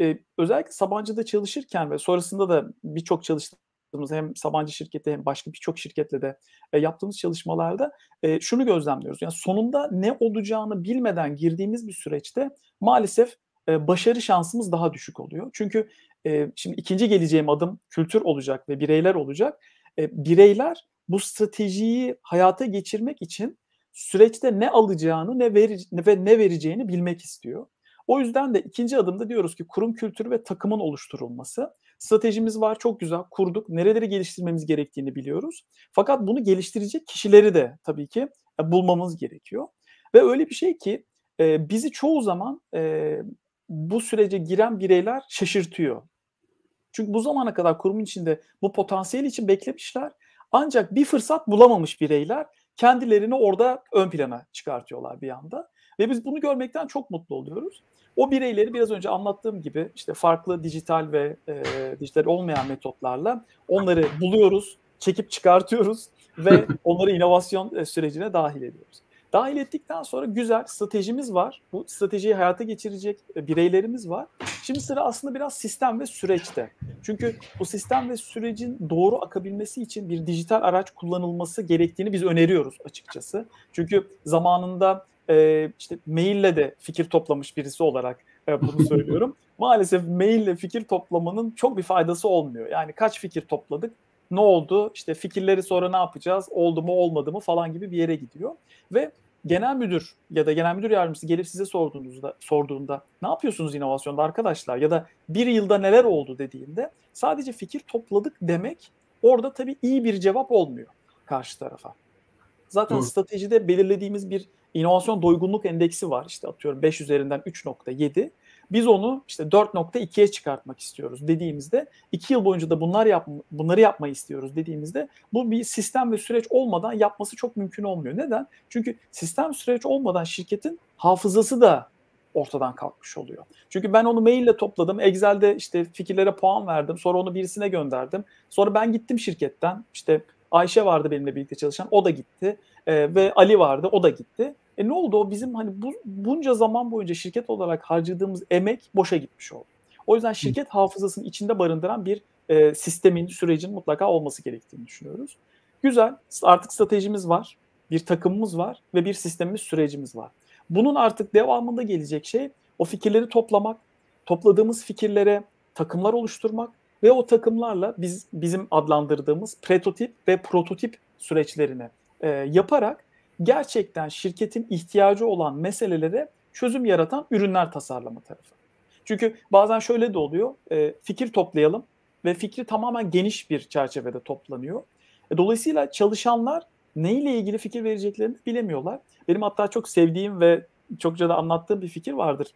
e, özellikle Sabancı'da çalışırken ve sonrasında da birçok çalıştığımız hem Sabancı şirketi hem başka birçok şirketle de e, yaptığımız çalışmalarda e, şunu gözlemliyoruz. Yani sonunda ne olacağını bilmeden girdiğimiz bir süreçte maalesef e, başarı şansımız daha düşük oluyor. Çünkü e, şimdi ikinci geleceğim adım kültür olacak ve bireyler olacak. E, bireyler bu stratejiyi hayata geçirmek için süreçte ne alacağını ne veri, ve ne vereceğini bilmek istiyor. O yüzden de ikinci adımda diyoruz ki kurum kültürü ve takımın oluşturulması. Stratejimiz var çok güzel kurduk. Nereleri geliştirmemiz gerektiğini biliyoruz. Fakat bunu geliştirecek kişileri de tabii ki e, bulmamız gerekiyor. Ve öyle bir şey ki e, bizi çoğu zaman e, bu sürece giren bireyler şaşırtıyor. Çünkü bu zamana kadar kurumun içinde bu potansiyel için beklemişler. Ancak bir fırsat bulamamış bireyler kendilerini orada ön plana çıkartıyorlar bir anda. Ve biz bunu görmekten çok mutlu oluyoruz. O bireyleri biraz önce anlattığım gibi işte farklı dijital ve e, dijital olmayan metotlarla onları buluyoruz, çekip çıkartıyoruz ve onları inovasyon e, sürecine dahil ediyoruz. Dahil ettikten sonra güzel stratejimiz var. Bu stratejiyi hayata geçirecek e, bireylerimiz var. Şimdi sıra aslında biraz sistem ve süreçte. Çünkü bu sistem ve sürecin doğru akabilmesi için bir dijital araç kullanılması gerektiğini biz öneriyoruz açıkçası. Çünkü zamanında e, işte maille de fikir toplamış birisi olarak e, bunu söylüyorum. Maalesef maille fikir toplamanın çok bir faydası olmuyor. Yani kaç fikir topladık, ne oldu, işte fikirleri sonra ne yapacağız, oldu mu olmadı mı falan gibi bir yere gidiyor. Ve genel müdür ya da genel müdür yardımcısı gelip size sorduğunuzda sorduğunda ne yapıyorsunuz inovasyonda arkadaşlar ya da bir yılda neler oldu dediğinde sadece fikir topladık demek orada tabii iyi bir cevap olmuyor karşı tarafa. Zaten Doğru. stratejide belirlediğimiz bir inovasyon doygunluk endeksi var. İşte atıyorum 5 üzerinden 3.7. Biz onu işte 4.2'ye çıkartmak istiyoruz dediğimizde 2 yıl boyunca da bunlar yap bunları yapmayı istiyoruz dediğimizde bu bir sistem ve süreç olmadan yapması çok mümkün olmuyor. Neden? Çünkü sistem süreç olmadan şirketin hafızası da ortadan kalkmış oluyor. Çünkü ben onu maille topladım. Excel'de işte fikirlere puan verdim. Sonra onu birisine gönderdim. Sonra ben gittim şirketten. İşte Ayşe vardı benimle birlikte çalışan. O da gitti. E, ve Ali vardı. O da gitti. E ne oldu o bizim hani bu, bunca zaman boyunca şirket olarak harcadığımız emek boşa gitmiş oldu. O yüzden şirket hafızasının içinde barındıran bir e, sistemin, sürecin mutlaka olması gerektiğini düşünüyoruz. Güzel. Artık stratejimiz var. Bir takımımız var ve bir sistemimiz, sürecimiz var. Bunun artık devamında gelecek şey o fikirleri toplamak, topladığımız fikirlere takımlar oluşturmak ve o takımlarla biz bizim adlandırdığımız prototip ve prototip süreçlerini e, yaparak gerçekten şirketin ihtiyacı olan meselelere çözüm yaratan ürünler tasarlama tarafı. Çünkü bazen şöyle de oluyor. E, fikir toplayalım ve fikri tamamen geniş bir çerçevede toplanıyor. E, dolayısıyla çalışanlar neyle ilgili fikir vereceklerini bilemiyorlar. Benim hatta çok sevdiğim ve çokça da anlattığım bir fikir vardır.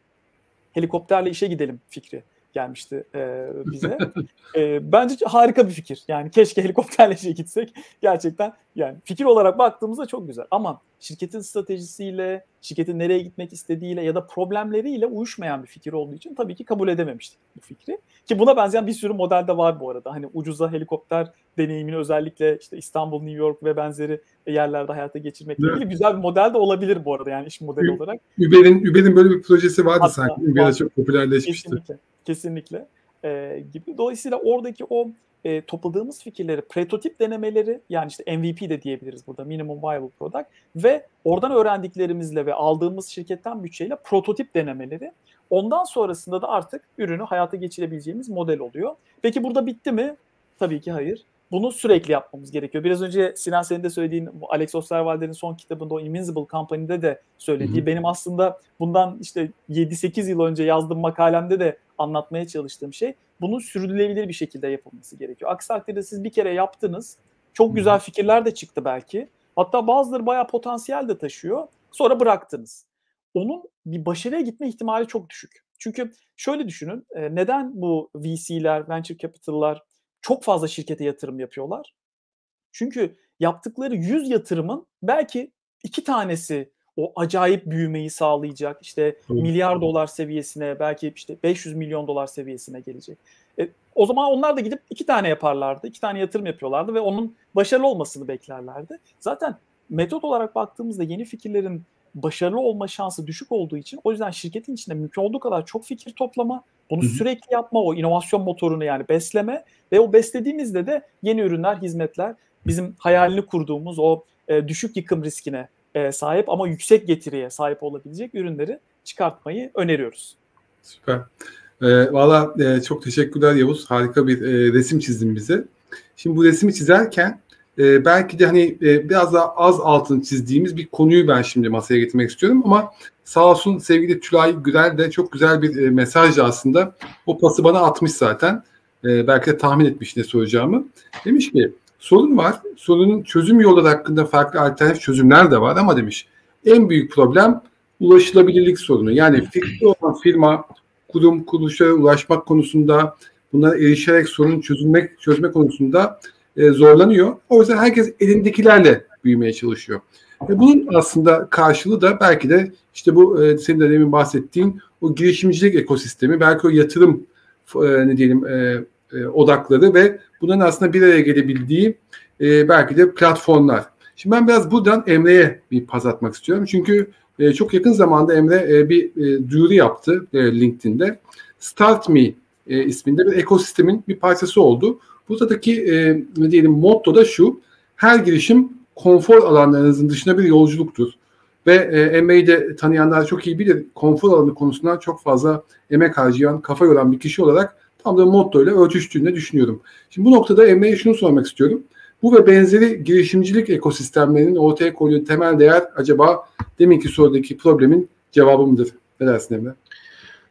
Helikopterle işe gidelim fikri gelmişti e, bize. e, bence harika bir fikir. Yani keşke helikopterle işe gitsek. Gerçekten yani fikir olarak baktığımızda çok güzel. Ama şirketin stratejisiyle, şirketin nereye gitmek istediğiyle ya da problemleriyle uyuşmayan bir fikir olduğu için tabii ki kabul edememiştik bu fikri. Ki buna benzeyen bir sürü model de var bu arada. Hani ucuza helikopter deneyimini özellikle işte İstanbul, New York ve benzeri yerlerde hayata geçirmekle ilgili güzel bir model de olabilir bu arada yani iş modeli olarak. Uber'in Uber'in böyle bir projesi vardı Hatta, sanki. Uber'de çok popülerleşmişti. Kesinlikle. Kesinlikle. E, gibi. Dolayısıyla oradaki o e, topladığımız fikirleri, prototip denemeleri yani işte MVP de diyebiliriz burada minimum viable product ve oradan öğrendiklerimizle ve aldığımız şirketten bütçeyle prototip denemeleri ondan sonrasında da artık ürünü hayata geçirebileceğimiz model oluyor. Peki burada bitti mi? Tabii ki hayır. Bunu sürekli yapmamız gerekiyor. Biraz önce Sinan senin de söylediğin Alex Osterwalder'in son kitabında o Invincible Company'de de söylediği hı hı. benim aslında bundan işte 7-8 yıl önce yazdığım makalemde de anlatmaya çalıştığım şey bunun sürdürülebilir bir şekilde yapılması gerekiyor. Aksi takdirde siz bir kere yaptınız. Çok güzel fikirler de çıktı belki. Hatta bazıları bayağı potansiyel de taşıyor. Sonra bıraktınız. Onun bir başarıya gitme ihtimali çok düşük. Çünkü şöyle düşünün. Neden bu VC'ler, venture capital'lar çok fazla şirkete yatırım yapıyorlar? Çünkü yaptıkları 100 yatırımın belki iki tanesi o acayip büyümeyi sağlayacak. İşte milyar dolar seviyesine belki işte 500 milyon dolar seviyesine gelecek. E, o zaman onlar da gidip iki tane yaparlardı. iki tane yatırım yapıyorlardı ve onun başarılı olmasını beklerlerdi. Zaten metot olarak baktığımızda yeni fikirlerin başarılı olma şansı düşük olduğu için o yüzden şirketin içinde mümkün olduğu kadar çok fikir toplama, Bunu Hı-hı. sürekli yapma, o inovasyon motorunu yani besleme ve o beslediğimizde de yeni ürünler, hizmetler bizim hayalini kurduğumuz o e, düşük yıkım riskine e, sahip ama yüksek getiriye sahip olabilecek ürünleri çıkartmayı öneriyoruz. Süper. E, Valla e, çok teşekkürler Yavuz. Harika bir e, resim çizdin bize. Şimdi bu resmi çizerken e, belki de hani e, biraz daha az altını çizdiğimiz bir konuyu ben şimdi masaya getirmek istiyorum ama sağ olsun sevgili Tülay Gürel de çok güzel bir e, mesaj aslında o pası bana atmış zaten. E, belki de tahmin etmiş ne soracağımı. Demiş ki sorun var. Sorunun çözüm yolları hakkında farklı alternatif çözümler de var ama demiş en büyük problem ulaşılabilirlik sorunu. Yani fikri olan firma kurum kuruluşlara ulaşmak konusunda bunlara erişerek sorun çözülmek çözme konusunda e, zorlanıyor. O yüzden herkes elindekilerle büyümeye çalışıyor. E, bunun aslında karşılığı da belki de işte bu e, senin de demin bahsettiğin o girişimcilik ekosistemi, belki o yatırım e, ne diyelim e, e, odakları ve bunların aslında bir araya gelebildiği belki de platformlar. Şimdi ben biraz buradan Emre'ye bir paz atmak istiyorum. Çünkü çok yakın zamanda Emre bir duyuru yaptı LinkedIn'de. Start Me isminde bir ekosistemin bir parçası oldu. Buradaki e, ne diyelim motto da şu. Her girişim konfor alanlarınızın dışında bir yolculuktur. Ve e, Emre'yi de tanıyanlar çok iyi bilir. Konfor alanı konusundan çok fazla emek harcayan, kafa yoran bir kişi olarak tam da motto ile örtüştüğünü düşünüyorum. Şimdi bu noktada Emre'ye şunu sormak istiyorum. Bu ve benzeri girişimcilik ekosistemlerinin ortaya koyduğu temel değer acaba deminki sorudaki problemin cevabı mıdır? Ne dersin Emre?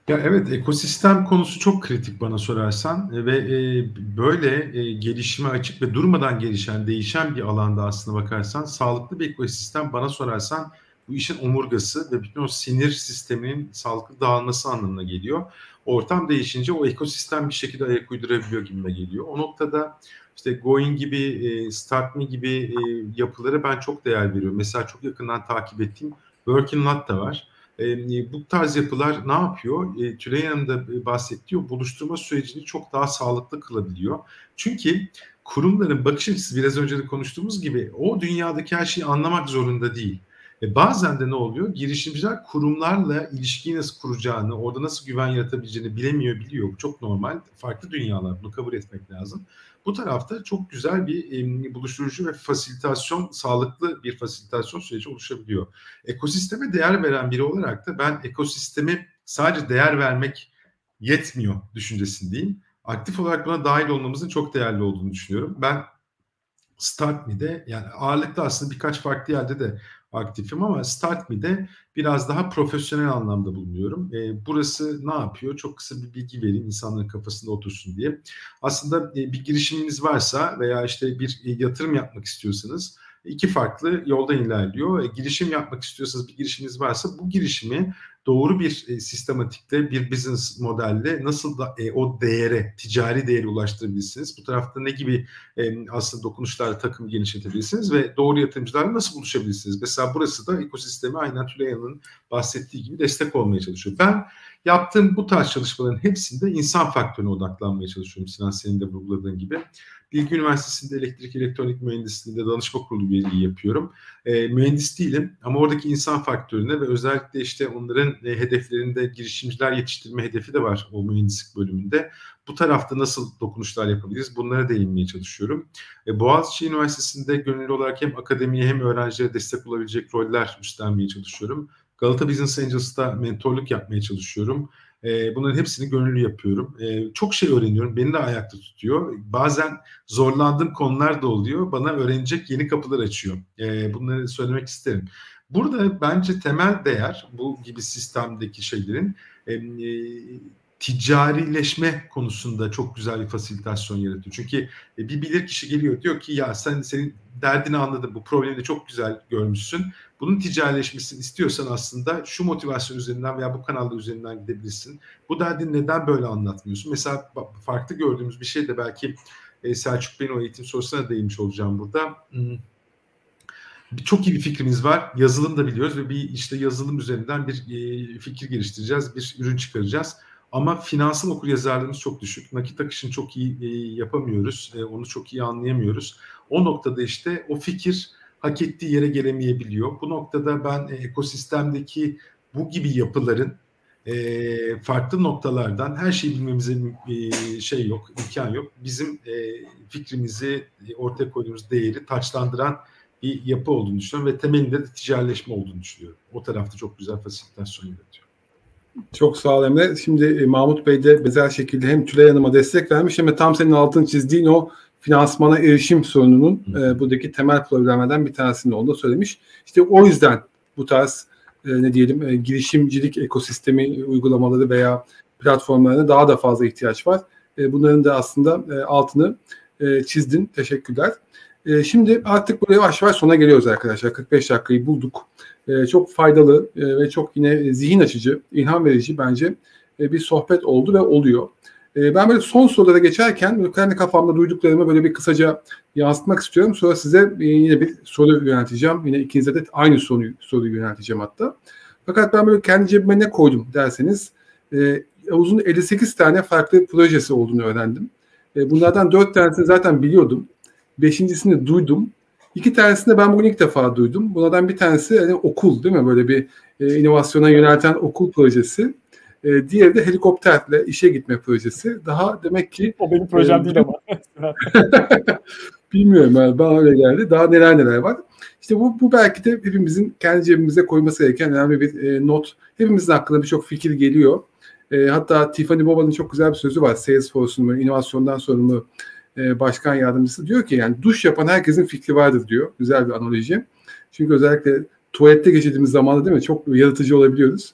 Ya evet ekosistem konusu çok kritik bana sorarsan e, ve e, böyle e, gelişime açık ve durmadan gelişen, değişen bir alanda aslında bakarsan sağlıklı bir ekosistem bana sorarsan bu işin omurgası ve bütün o sinir sisteminin sağlıklı dağılması anlamına geliyor. Ortam değişince o ekosistem bir şekilde ayak uydurabiliyor gibime geliyor. O noktada işte Going gibi, e, StartMe gibi e, yapılara ben çok değer veriyorum. Mesela çok yakından takip ettiğim Working Lot da var. E, bu tarz yapılar ne yapıyor? E, Tülay Hanım da bahsettiği buluşturma sürecini çok daha sağlıklı kılabiliyor. Çünkü kurumların bakış açısı biraz önce de konuştuğumuz gibi o dünyadaki her şeyi anlamak zorunda değil. E bazen de ne oluyor? Girişimciler kurumlarla ilişkiyi nasıl kuracağını, orada nasıl güven yaratabileceğini bilemiyor, biliyor. Çok normal. Farklı dünyalar. Bunu kabul etmek lazım. Bu tarafta çok güzel bir e, buluşturucu ve fasilitasyon, sağlıklı bir fasilitasyon süreci oluşabiliyor. Ekosisteme değer veren biri olarak da ben ekosistemi sadece değer vermek yetmiyor düşüncesindeyim. Aktif olarak buna dahil olmamızın çok değerli olduğunu düşünüyorum. Ben StartMe'de yani ağırlıklı aslında birkaç farklı yerde de aktifim ama StartMe'de biraz daha profesyonel anlamda bulunuyorum. E, burası ne yapıyor? Çok kısa bir bilgi vereyim insanların kafasında otursun diye. Aslında e, bir girişiminiz varsa veya işte bir e, yatırım yapmak istiyorsanız iki farklı yoldan ilerliyor. E, girişim yapmak istiyorsanız bir girişiminiz varsa bu girişimi doğru bir e, sistematikle bir business modelle nasıl da e, o değere, ticari değeri ulaştırabilirsiniz? Bu tarafta ne gibi e, aslında dokunuşlarla takım genişletebilirsiniz ve doğru yatırımcılarla nasıl buluşabilirsiniz? Mesela burası da ekosistemi aynen Tülay Hanım'ın bahsettiği gibi destek olmaya çalışıyor. Ben yaptığım bu tarz çalışmaların hepsinde insan faktörüne odaklanmaya çalışıyorum Sinan senin de vurguladığın gibi. Bilgi Üniversitesi'nde elektrik elektronik mühendisliğinde danışma kurulu üyeliği yapıyorum. E, mühendis değilim ama oradaki insan faktörüne ve özellikle işte onların e, hedeflerinde girişimciler yetiştirme hedefi de var o mühendislik bölümünde. Bu tarafta nasıl dokunuşlar yapabiliriz? Bunlara değinmeye çalışıyorum. E, Boğaziçi Üniversitesi'nde gönüllü olarak hem akademiye hem öğrencilere destek olabilecek roller üstlenmeye çalışıyorum. Galata Business Angels'ta mentorluk yapmaya çalışıyorum. E, bunların hepsini gönüllü yapıyorum. E, çok şey öğreniyorum. Beni de ayakta tutuyor. Bazen zorlandığım konular da oluyor. Bana öğrenecek yeni kapılar açıyor. E, bunları söylemek isterim. Burada bence temel değer bu gibi sistemdeki şeylerin e, ticarileşme konusunda çok güzel bir fasilitasyon yaratıyor. Çünkü e, bir bilir kişi geliyor diyor ki ya sen senin derdini anladım bu problemi de çok güzel görmüşsün. Bunun ticarileşmesini istiyorsan aslında şu motivasyon üzerinden veya bu kanalda üzerinden gidebilirsin. Bu derdini neden böyle anlatmıyorsun? Mesela farklı gördüğümüz bir şey de belki e, Selçuk Bey'in o eğitim sorusuna değinmiş olacağım burada. Hmm çok iyi bir fikrimiz var. Yazılım da biliyoruz ve bir işte yazılım üzerinden bir e, fikir geliştireceğiz, bir ürün çıkaracağız. Ama finansal okur yazarlığımız çok düşük. Nakit akışını çok iyi e, yapamıyoruz. E, onu çok iyi anlayamıyoruz. O noktada işte o fikir hak ettiği yere gelemeyebiliyor. Bu noktada ben e, ekosistemdeki bu gibi yapıların e, farklı noktalardan her şeyi bilmemize e, şey yok, imkan yok. Bizim e, fikrimizi e, ortaya koyduğumuz değeri taçlandıran bir yapı olduğunu düşünüyorum ve temelinde de ticarileşme olduğunu düşünüyorum. O tarafta çok güzel fasilitasyon yaratıyor. Çok sağ ol Emre. Şimdi e, Mahmut Bey de benzer şekilde hem Tülay Hanım'a destek vermiş hem de tam senin altını çizdiğin o finansmana erişim sorununun e, buradaki temel problemlerden bir tanesini olduğunu söylemiş. İşte o yüzden bu tarz e, ne diyelim e, girişimcilik ekosistemi uygulamaları veya platformlarına daha da fazla ihtiyaç var. E, bunların da aslında e, altını e, çizdin. Teşekkürler. E, şimdi artık buraya yavaş yavaş sona geliyoruz arkadaşlar. 45 dakikayı bulduk. E, çok faydalı e, ve çok yine zihin açıcı, ilham verici bence e, bir sohbet oldu ve oluyor. E, ben böyle son sorulara geçerken kendi kafamda duyduklarımı böyle bir kısaca yansıtmak istiyorum. Sonra size e, yine bir soru yönelteceğim. Yine ikinize de aynı soruyu, soruyu yönelteceğim hatta. Fakat ben böyle kendi cebime ne koydum derseniz e, uzun 58 tane farklı projesi olduğunu öğrendim. E, bunlardan 4 tanesini zaten biliyordum. Beşincisini duydum. İki tanesini de ben bugün ilk defa duydum. Bunlardan bir tanesi yani okul değil mi? Böyle bir e, inovasyona yönelten okul projesi. E, diğeri de helikopterle işe gitme projesi. Daha demek ki... O benim projem e, değil ama. Bilmiyorum yani bana öyle geldi. Daha neler neler var. İşte bu, bu belki de hepimizin kendi cebimize koyması gereken önemli bir e, not. Hepimizin aklına birçok fikir geliyor. E, hatta Tiffany Boba'nın çok güzel bir sözü var. Salesforce'un inovasyondan sorumlu e, başkan yardımcısı diyor ki yani duş yapan herkesin fikri vardır diyor. Güzel bir analoji. Çünkü özellikle tuvalette geçirdiğimiz zamanda değil mi çok yaratıcı olabiliyoruz.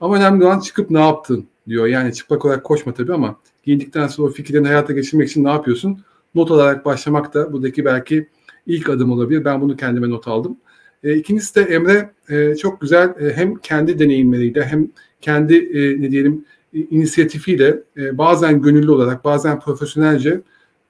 Ama önemli olan çıkıp ne yaptın diyor. Yani çıplak olarak koşma tabii ama giyindikten sonra o fikirlerini hayata geçirmek için ne yapıyorsun? Not alarak başlamak da buradaki belki ilk adım olabilir. Ben bunu kendime not aldım. E, ikincisi de Emre e, çok güzel e, hem kendi deneyimleriyle hem kendi e, ne diyelim inisiyatifiyle e, bazen gönüllü olarak bazen profesyonelce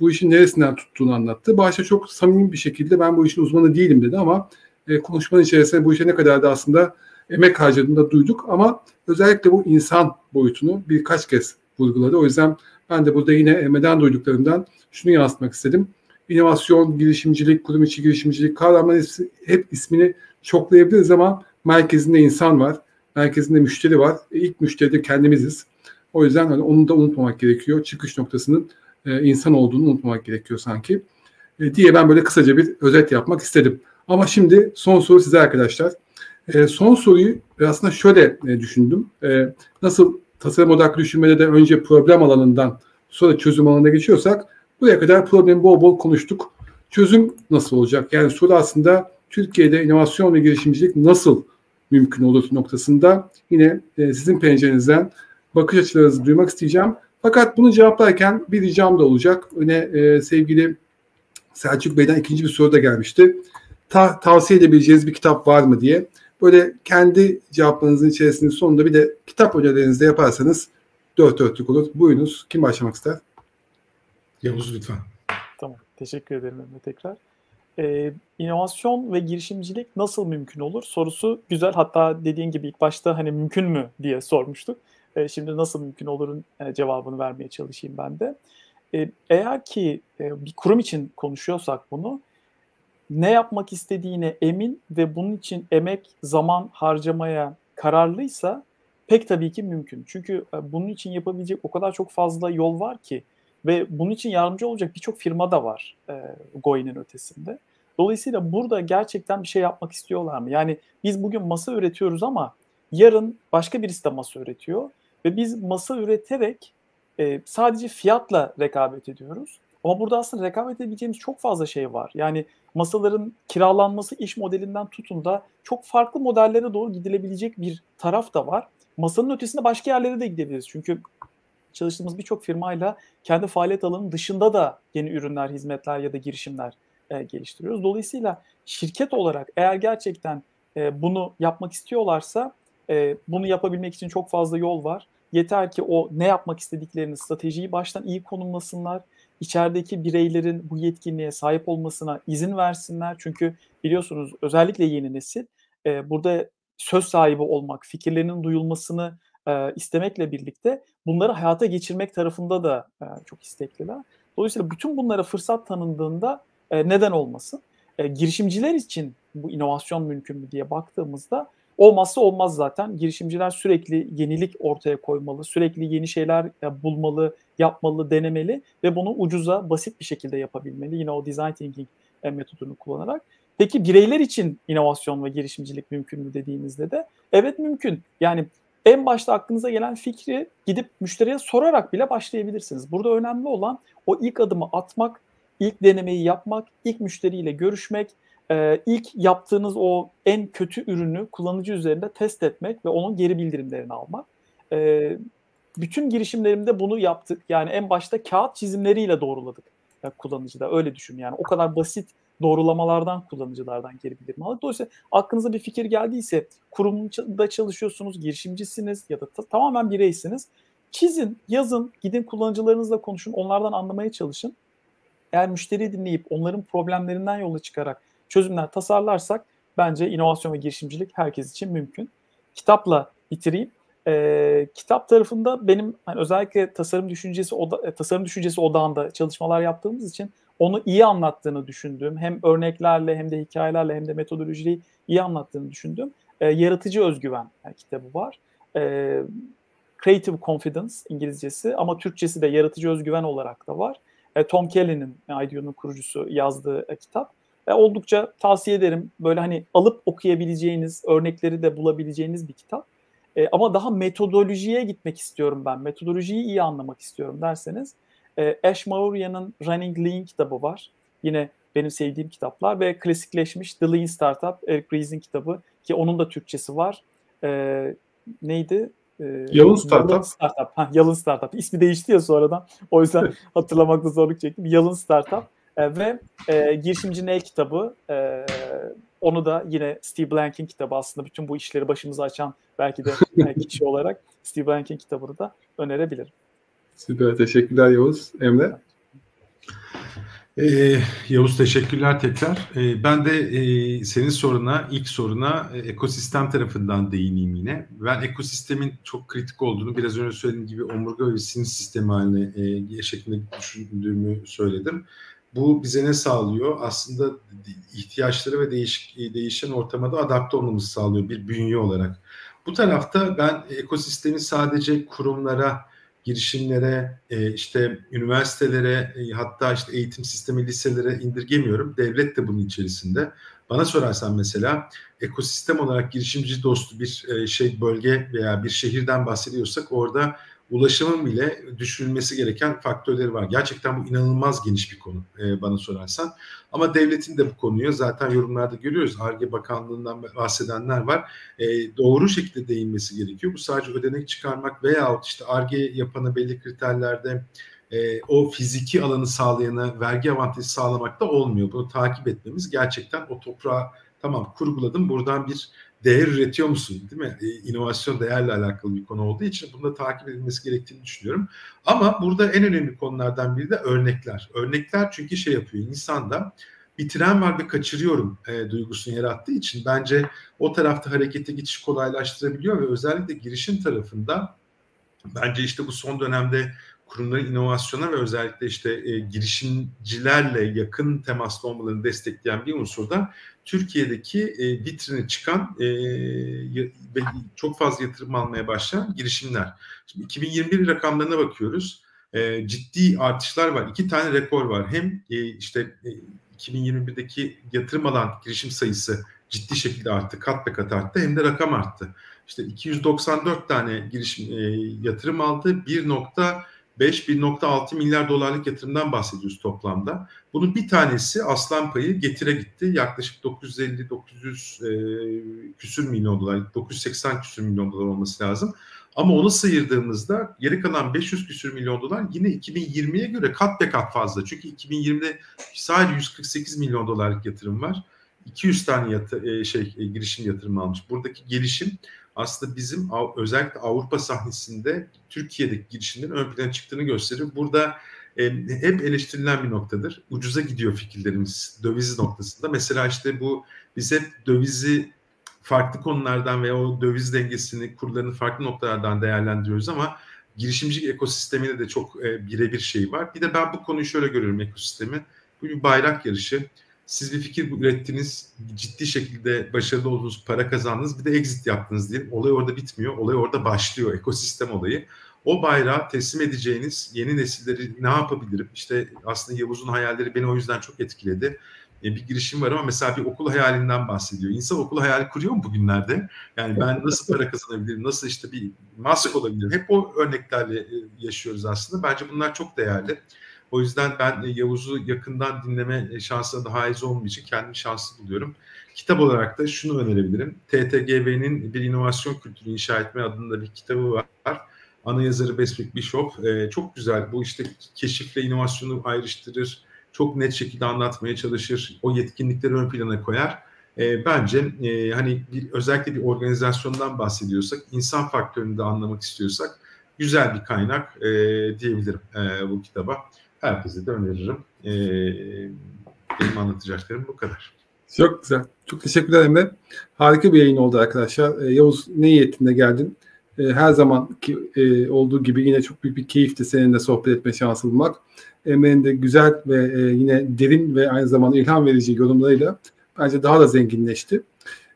bu işin neresinden tuttuğunu anlattı. Başta çok samimi bir şekilde ben bu işin uzmanı değilim dedi ama e, konuşmanın içerisinde bu işe ne kadar da aslında emek harcadığını da duyduk ama özellikle bu insan boyutunu birkaç kez vurguladı. O yüzden ben de burada yine Emre'den duyduklarımdan şunu yansıtmak istedim. İnovasyon, girişimcilik, kurum içi girişimcilik kavramların hep ismini çoklayabiliriz ama merkezinde insan var. Merkezinde müşteri var. E, ilk müşteri de kendimiziz. O yüzden hani onu da unutmamak gerekiyor. Çıkış noktasının e, insan olduğunu unutmamak gerekiyor sanki. E, diye ben böyle kısaca bir özet yapmak istedim. Ama şimdi son soru size arkadaşlar. E, son soruyu aslında şöyle düşündüm. Nasıl tasarım odaklı düşünmede de önce problem alanından sonra çözüm alanına geçiyorsak buraya kadar problemi bol bol konuştuk. Çözüm nasıl olacak? Yani soru aslında Türkiye'de inovasyon ve girişimcilik nasıl mümkün olur noktasında yine sizin pencerenizden bakış açılarınızı duymak isteyeceğim. Fakat bunu cevaplarken bir ricam da olacak. Öne e, sevgili Selçuk Bey'den ikinci bir soru da gelmişti. Ta, tavsiye edebileceğiniz bir kitap var mı diye. Böyle kendi cevaplarınızın içerisinde sonunda bir de kitap önerilerinizi de yaparsanız dört dörtlük olur. Buyurunuz. Kim başlamak ister? Yavuz lütfen. Tamam. Teşekkür ederim Emre tekrar. Ee, inovasyon ve girişimcilik nasıl mümkün olur sorusu güzel. Hatta dediğin gibi ilk başta hani mümkün mü diye sormuştuk. Ee, şimdi nasıl mümkün olurun e, cevabını vermeye çalışayım ben de. Ee, eğer ki e, bir kurum için konuşuyorsak bunu ne yapmak istediğine emin ve bunun için emek, zaman harcamaya kararlıysa pek tabii ki mümkün. Çünkü e, bunun için yapabilecek o kadar çok fazla yol var ki ve bunun için yardımcı olacak birçok firma da var e, Goin'in ötesinde. Dolayısıyla burada gerçekten bir şey yapmak istiyorlar mı? Yani biz bugün masa üretiyoruz ama yarın başka birisi de masa üretiyor ve biz masa üreterek e, sadece fiyatla rekabet ediyoruz. Ama burada aslında rekabet edebileceğimiz çok fazla şey var. Yani masaların kiralanması iş modelinden tutun da çok farklı modellere doğru gidilebilecek bir taraf da var. Masanın ötesinde başka yerlere de gidebiliriz. Çünkü çalıştığımız birçok firmayla kendi faaliyet alanının dışında da yeni ürünler, hizmetler ya da girişimler e, geliştiriyoruz. Dolayısıyla şirket olarak eğer gerçekten e, bunu yapmak istiyorlarsa e, bunu yapabilmek için çok fazla yol var. Yeter ki o ne yapmak istediklerini, stratejiyi baştan iyi konumlasınlar içerideki bireylerin bu yetkinliğe sahip olmasına izin versinler. Çünkü biliyorsunuz özellikle yeni nesil e, burada söz sahibi olmak, fikirlerinin duyulmasını e, istemekle birlikte bunları hayata geçirmek tarafında da e, çok istekliler. Dolayısıyla bütün bunlara fırsat tanındığında e, neden olmasın? E, girişimciler için bu inovasyon mümkün mü diye baktığımızda olmazsa olmaz zaten. Girişimciler sürekli yenilik ortaya koymalı, sürekli yeni şeyler bulmalı, yapmalı, denemeli ve bunu ucuza, basit bir şekilde yapabilmeli. Yine o design thinking e, metodunu kullanarak. Peki bireyler için inovasyon ve girişimcilik mümkün mü dediğimizde de evet mümkün. Yani en başta aklınıza gelen fikri gidip müşteriye sorarak bile başlayabilirsiniz. Burada önemli olan o ilk adımı atmak, ilk denemeyi yapmak, ilk müşteriyle görüşmek, e, ilk yaptığınız o en kötü ürünü kullanıcı üzerinde test etmek ve onun geri bildirimlerini almak. E, bütün girişimlerimde bunu yaptık. Yani en başta kağıt çizimleriyle doğruladık e, kullanıcıda. Öyle düşün yani. O kadar basit doğrulamalardan kullanıcılardan geri bildirim aldık. Dolayısıyla aklınıza bir fikir geldiyse kurumda çalışıyorsunuz, girişimcisiniz ya da ta- tamamen bireysiniz. Çizin, yazın, gidin kullanıcılarınızla konuşun, onlardan anlamaya çalışın. Eğer müşteri dinleyip onların problemlerinden yola çıkarak çözümler tasarlarsak bence inovasyon ve girişimcilik herkes için mümkün. Kitapla bitireyim. Ee, kitap tarafında benim hani özellikle tasarım düşüncesi oda, e, tasarım düşüncesi odağında çalışmalar yaptığımız için onu iyi anlattığını düşündüğüm hem örneklerle hem de hikayelerle hem de metodolojiyi iyi anlattığını düşündüğüm e, yaratıcı özgüven yani kitabı var. E, Creative Confidence İngilizcesi ama Türkçesi de yaratıcı özgüven olarak da var. E, Tom Kelly'nin IDEO'nun kurucusu yazdığı e, kitap. E, oldukça tavsiye ederim. Böyle hani alıp okuyabileceğiniz, örnekleri de bulabileceğiniz bir kitap. E, ama daha metodolojiye gitmek istiyorum ben. Metodolojiyi iyi anlamak istiyorum derseniz. E, Ash Mauryan'ın Running Lean kitabı var. Yine benim sevdiğim kitaplar ve klasikleşmiş The Lean Startup, Eric Ries'in kitabı ki onun da Türkçesi var. E, neydi? E, Yalın Startup. Yalın Startup. Ha, Yalın Startup. İsmi değişti ya sonradan. O yüzden hatırlamakta zorluk çektim. Yalın Startup. E, ve e, Girişimci Ne kitabı. E, onu da yine Steve Blank'in kitabı aslında bütün bu işleri başımıza açan belki de kişi olarak Steve Blank'in kitabını da önerebilirim. Süper. Teşekkürler Yavuz. Emre? Ee, Yavuz teşekkürler tekrar. Ee, ben de e, senin soruna, ilk soruna e, ekosistem tarafından değineyim yine. Ben ekosistemin çok kritik olduğunu biraz önce söylediğim gibi omurga ve sinir sistemi haline e, şeklinde düşündüğümü söyledim. Bu bize ne sağlıyor? Aslında ihtiyaçları ve değiş, değişen ortama da adapte olmamızı sağlıyor bir bünye olarak. Bu tarafta ben ekosistemi sadece kurumlara, girişimlere, e, işte üniversitelere, e, hatta işte eğitim sistemi liselere indirgemiyorum. Devlet de bunun içerisinde. Bana sorarsan mesela ekosistem olarak girişimci dostu bir e, şey bölge veya bir şehirden bahsediyorsak orada ulaşımın bile düşünülmesi gereken faktörleri var. Gerçekten bu inanılmaz geniş bir konu e, bana sorarsan. Ama devletin de bu konuyu zaten yorumlarda görüyoruz. ARGE Bakanlığı'ndan bahsedenler var. E, doğru şekilde değinmesi gerekiyor. Bu sadece ödenek çıkarmak veyahut işte ARGE yapana belli kriterlerde e, o fiziki alanı sağlayana vergi avantajı sağlamak da olmuyor. Bunu takip etmemiz gerçekten o toprağı tamam kurguladım buradan bir değer üretiyor musun değil mi? E, inovasyon değerle alakalı bir konu olduğu için bunu da takip edilmesi gerektiğini düşünüyorum. Ama burada en önemli konulardan biri de örnekler. Örnekler çünkü şey yapıyor insanda bir tren var ve kaçırıyorum e, duygusunu yarattığı için bence o tarafta harekete geçiş kolaylaştırabiliyor ve özellikle girişim tarafında bence işte bu son dönemde kurumların inovasyona ve özellikle işte e, girişimcilerle yakın temaslı olmalarını destekleyen bir unsur da Türkiye'deki e, vitrine çıkan e, ve çok fazla yatırım almaya başlayan girişimler. Şimdi 2021 rakamlarına bakıyoruz. E, ciddi artışlar var. İki tane rekor var. Hem e, işte e, 2021'deki yatırım alan girişim sayısı ciddi şekilde arttı, kat be kat arttı hem de rakam arttı. İşte 294 tane girişim e, yatırım aldı. 1.5-1.6 milyar dolarlık yatırımdan bahsediyoruz toplamda. Bunun bir tanesi aslan payı getire gitti. Yaklaşık 950-900 e, küsür milyon dolar, 980 küsür milyon dolar olması lazım. Ama onu sıyırdığımızda geri kalan 500 küsür milyon dolar yine 2020'ye göre kat be kat fazla. Çünkü 2020'de sadece 148 milyon dolarlık yatırım var. 200 tane yatı, e, şey e, girişim yatırımı almış. Buradaki gelişim aslında bizim özellikle Avrupa sahnesinde Türkiye'deki girişimlerin ön plana çıktığını gösterir. Burada e, hep eleştirilen bir noktadır. Ucuza gidiyor fikirlerimiz döviz noktasında. Mesela işte bu biz hep dövizi farklı konulardan veya o döviz dengesini, kurlarını farklı noktalardan değerlendiriyoruz ama girişimcilik ekosisteminde de çok e, birebir şey var. Bir de ben bu konuyu şöyle görüyorum ekosistemi. Bu bir bayrak yarışı. Siz bir fikir ürettiniz, ciddi şekilde başarılı oldunuz, para kazandınız, bir de exit yaptınız diyelim. Olay orada bitmiyor, olay orada başlıyor, ekosistem olayı. O bayrağı teslim edeceğiniz yeni nesilleri ne yapabilirim? İşte aslında Yavuz'un hayalleri beni o yüzden çok etkiledi. E, bir girişim var ama mesela bir okul hayalinden bahsediyor. İnsan okul hayali kuruyor mu bugünlerde? Yani ben nasıl para kazanabilirim, nasıl işte bir mask olabilirim? Hep o örneklerle e, yaşıyoruz aslında. Bence bunlar çok değerli. O yüzden ben e, Yavuz'u yakından dinleme şansına daha haiz olmadığı için kendimi şanslı buluyorum. Kitap olarak da şunu önerebilirim. TTGV'nin bir inovasyon kültürü inşa etme adında bir kitabı var. Ana yazarı Besmik Bishop. Ee, çok güzel. Bu işte keşifle inovasyonu ayrıştırır. Çok net şekilde anlatmaya çalışır. O yetkinlikleri ön plana koyar. E, bence e, hani bir, özellikle bir organizasyondan bahsediyorsak, insan faktörünü de anlamak istiyorsak güzel bir kaynak e, diyebilirim e, bu kitaba herkese de öneririm. E, benim anlatacaklarım bu kadar. Çok güzel. Çok teşekkür ederim Harika bir yayın oldu arkadaşlar. E, Yavuz ne niyetinde geldin? E, her zaman ki, e, olduğu gibi yine çok büyük bir keyifti seninle sohbet etme şansı bulmak. Emre'nin de güzel ve e, yine derin ve aynı zamanda ilham verici yorumlarıyla bence daha da zenginleşti.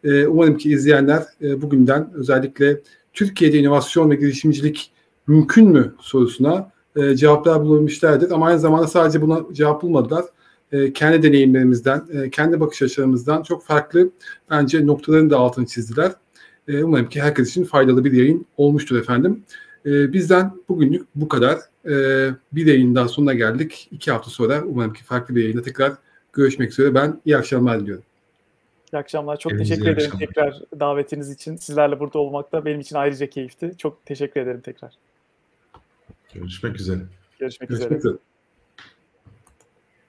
E, umarım ki izleyenler e, bugünden özellikle Türkiye'de inovasyon ve girişimcilik mümkün mü sorusuna e, cevaplar bulabilmişlerdir. Ama aynı zamanda sadece buna cevap bulmadılar. E, kendi deneyimlerimizden, e, kendi bakış açılarımızdan çok farklı bence noktaların da altını çizdiler. E, umarım ki herkes için faydalı bir yayın olmuştur efendim. E, bizden bugünlük bu kadar. E, bir yayın daha sonuna geldik. İki hafta sonra umarım ki farklı bir yayında tekrar görüşmek üzere. Ben iyi akşamlar diliyorum. İyi akşamlar. Çok Hepinize teşekkür ederim akşamlar. tekrar davetiniz için. Sizlerle burada olmak da benim için ayrıca keyifti. Çok teşekkür ederim tekrar. Görüşmek üzere. Görüşmek, Görüşmek üzere. üzere.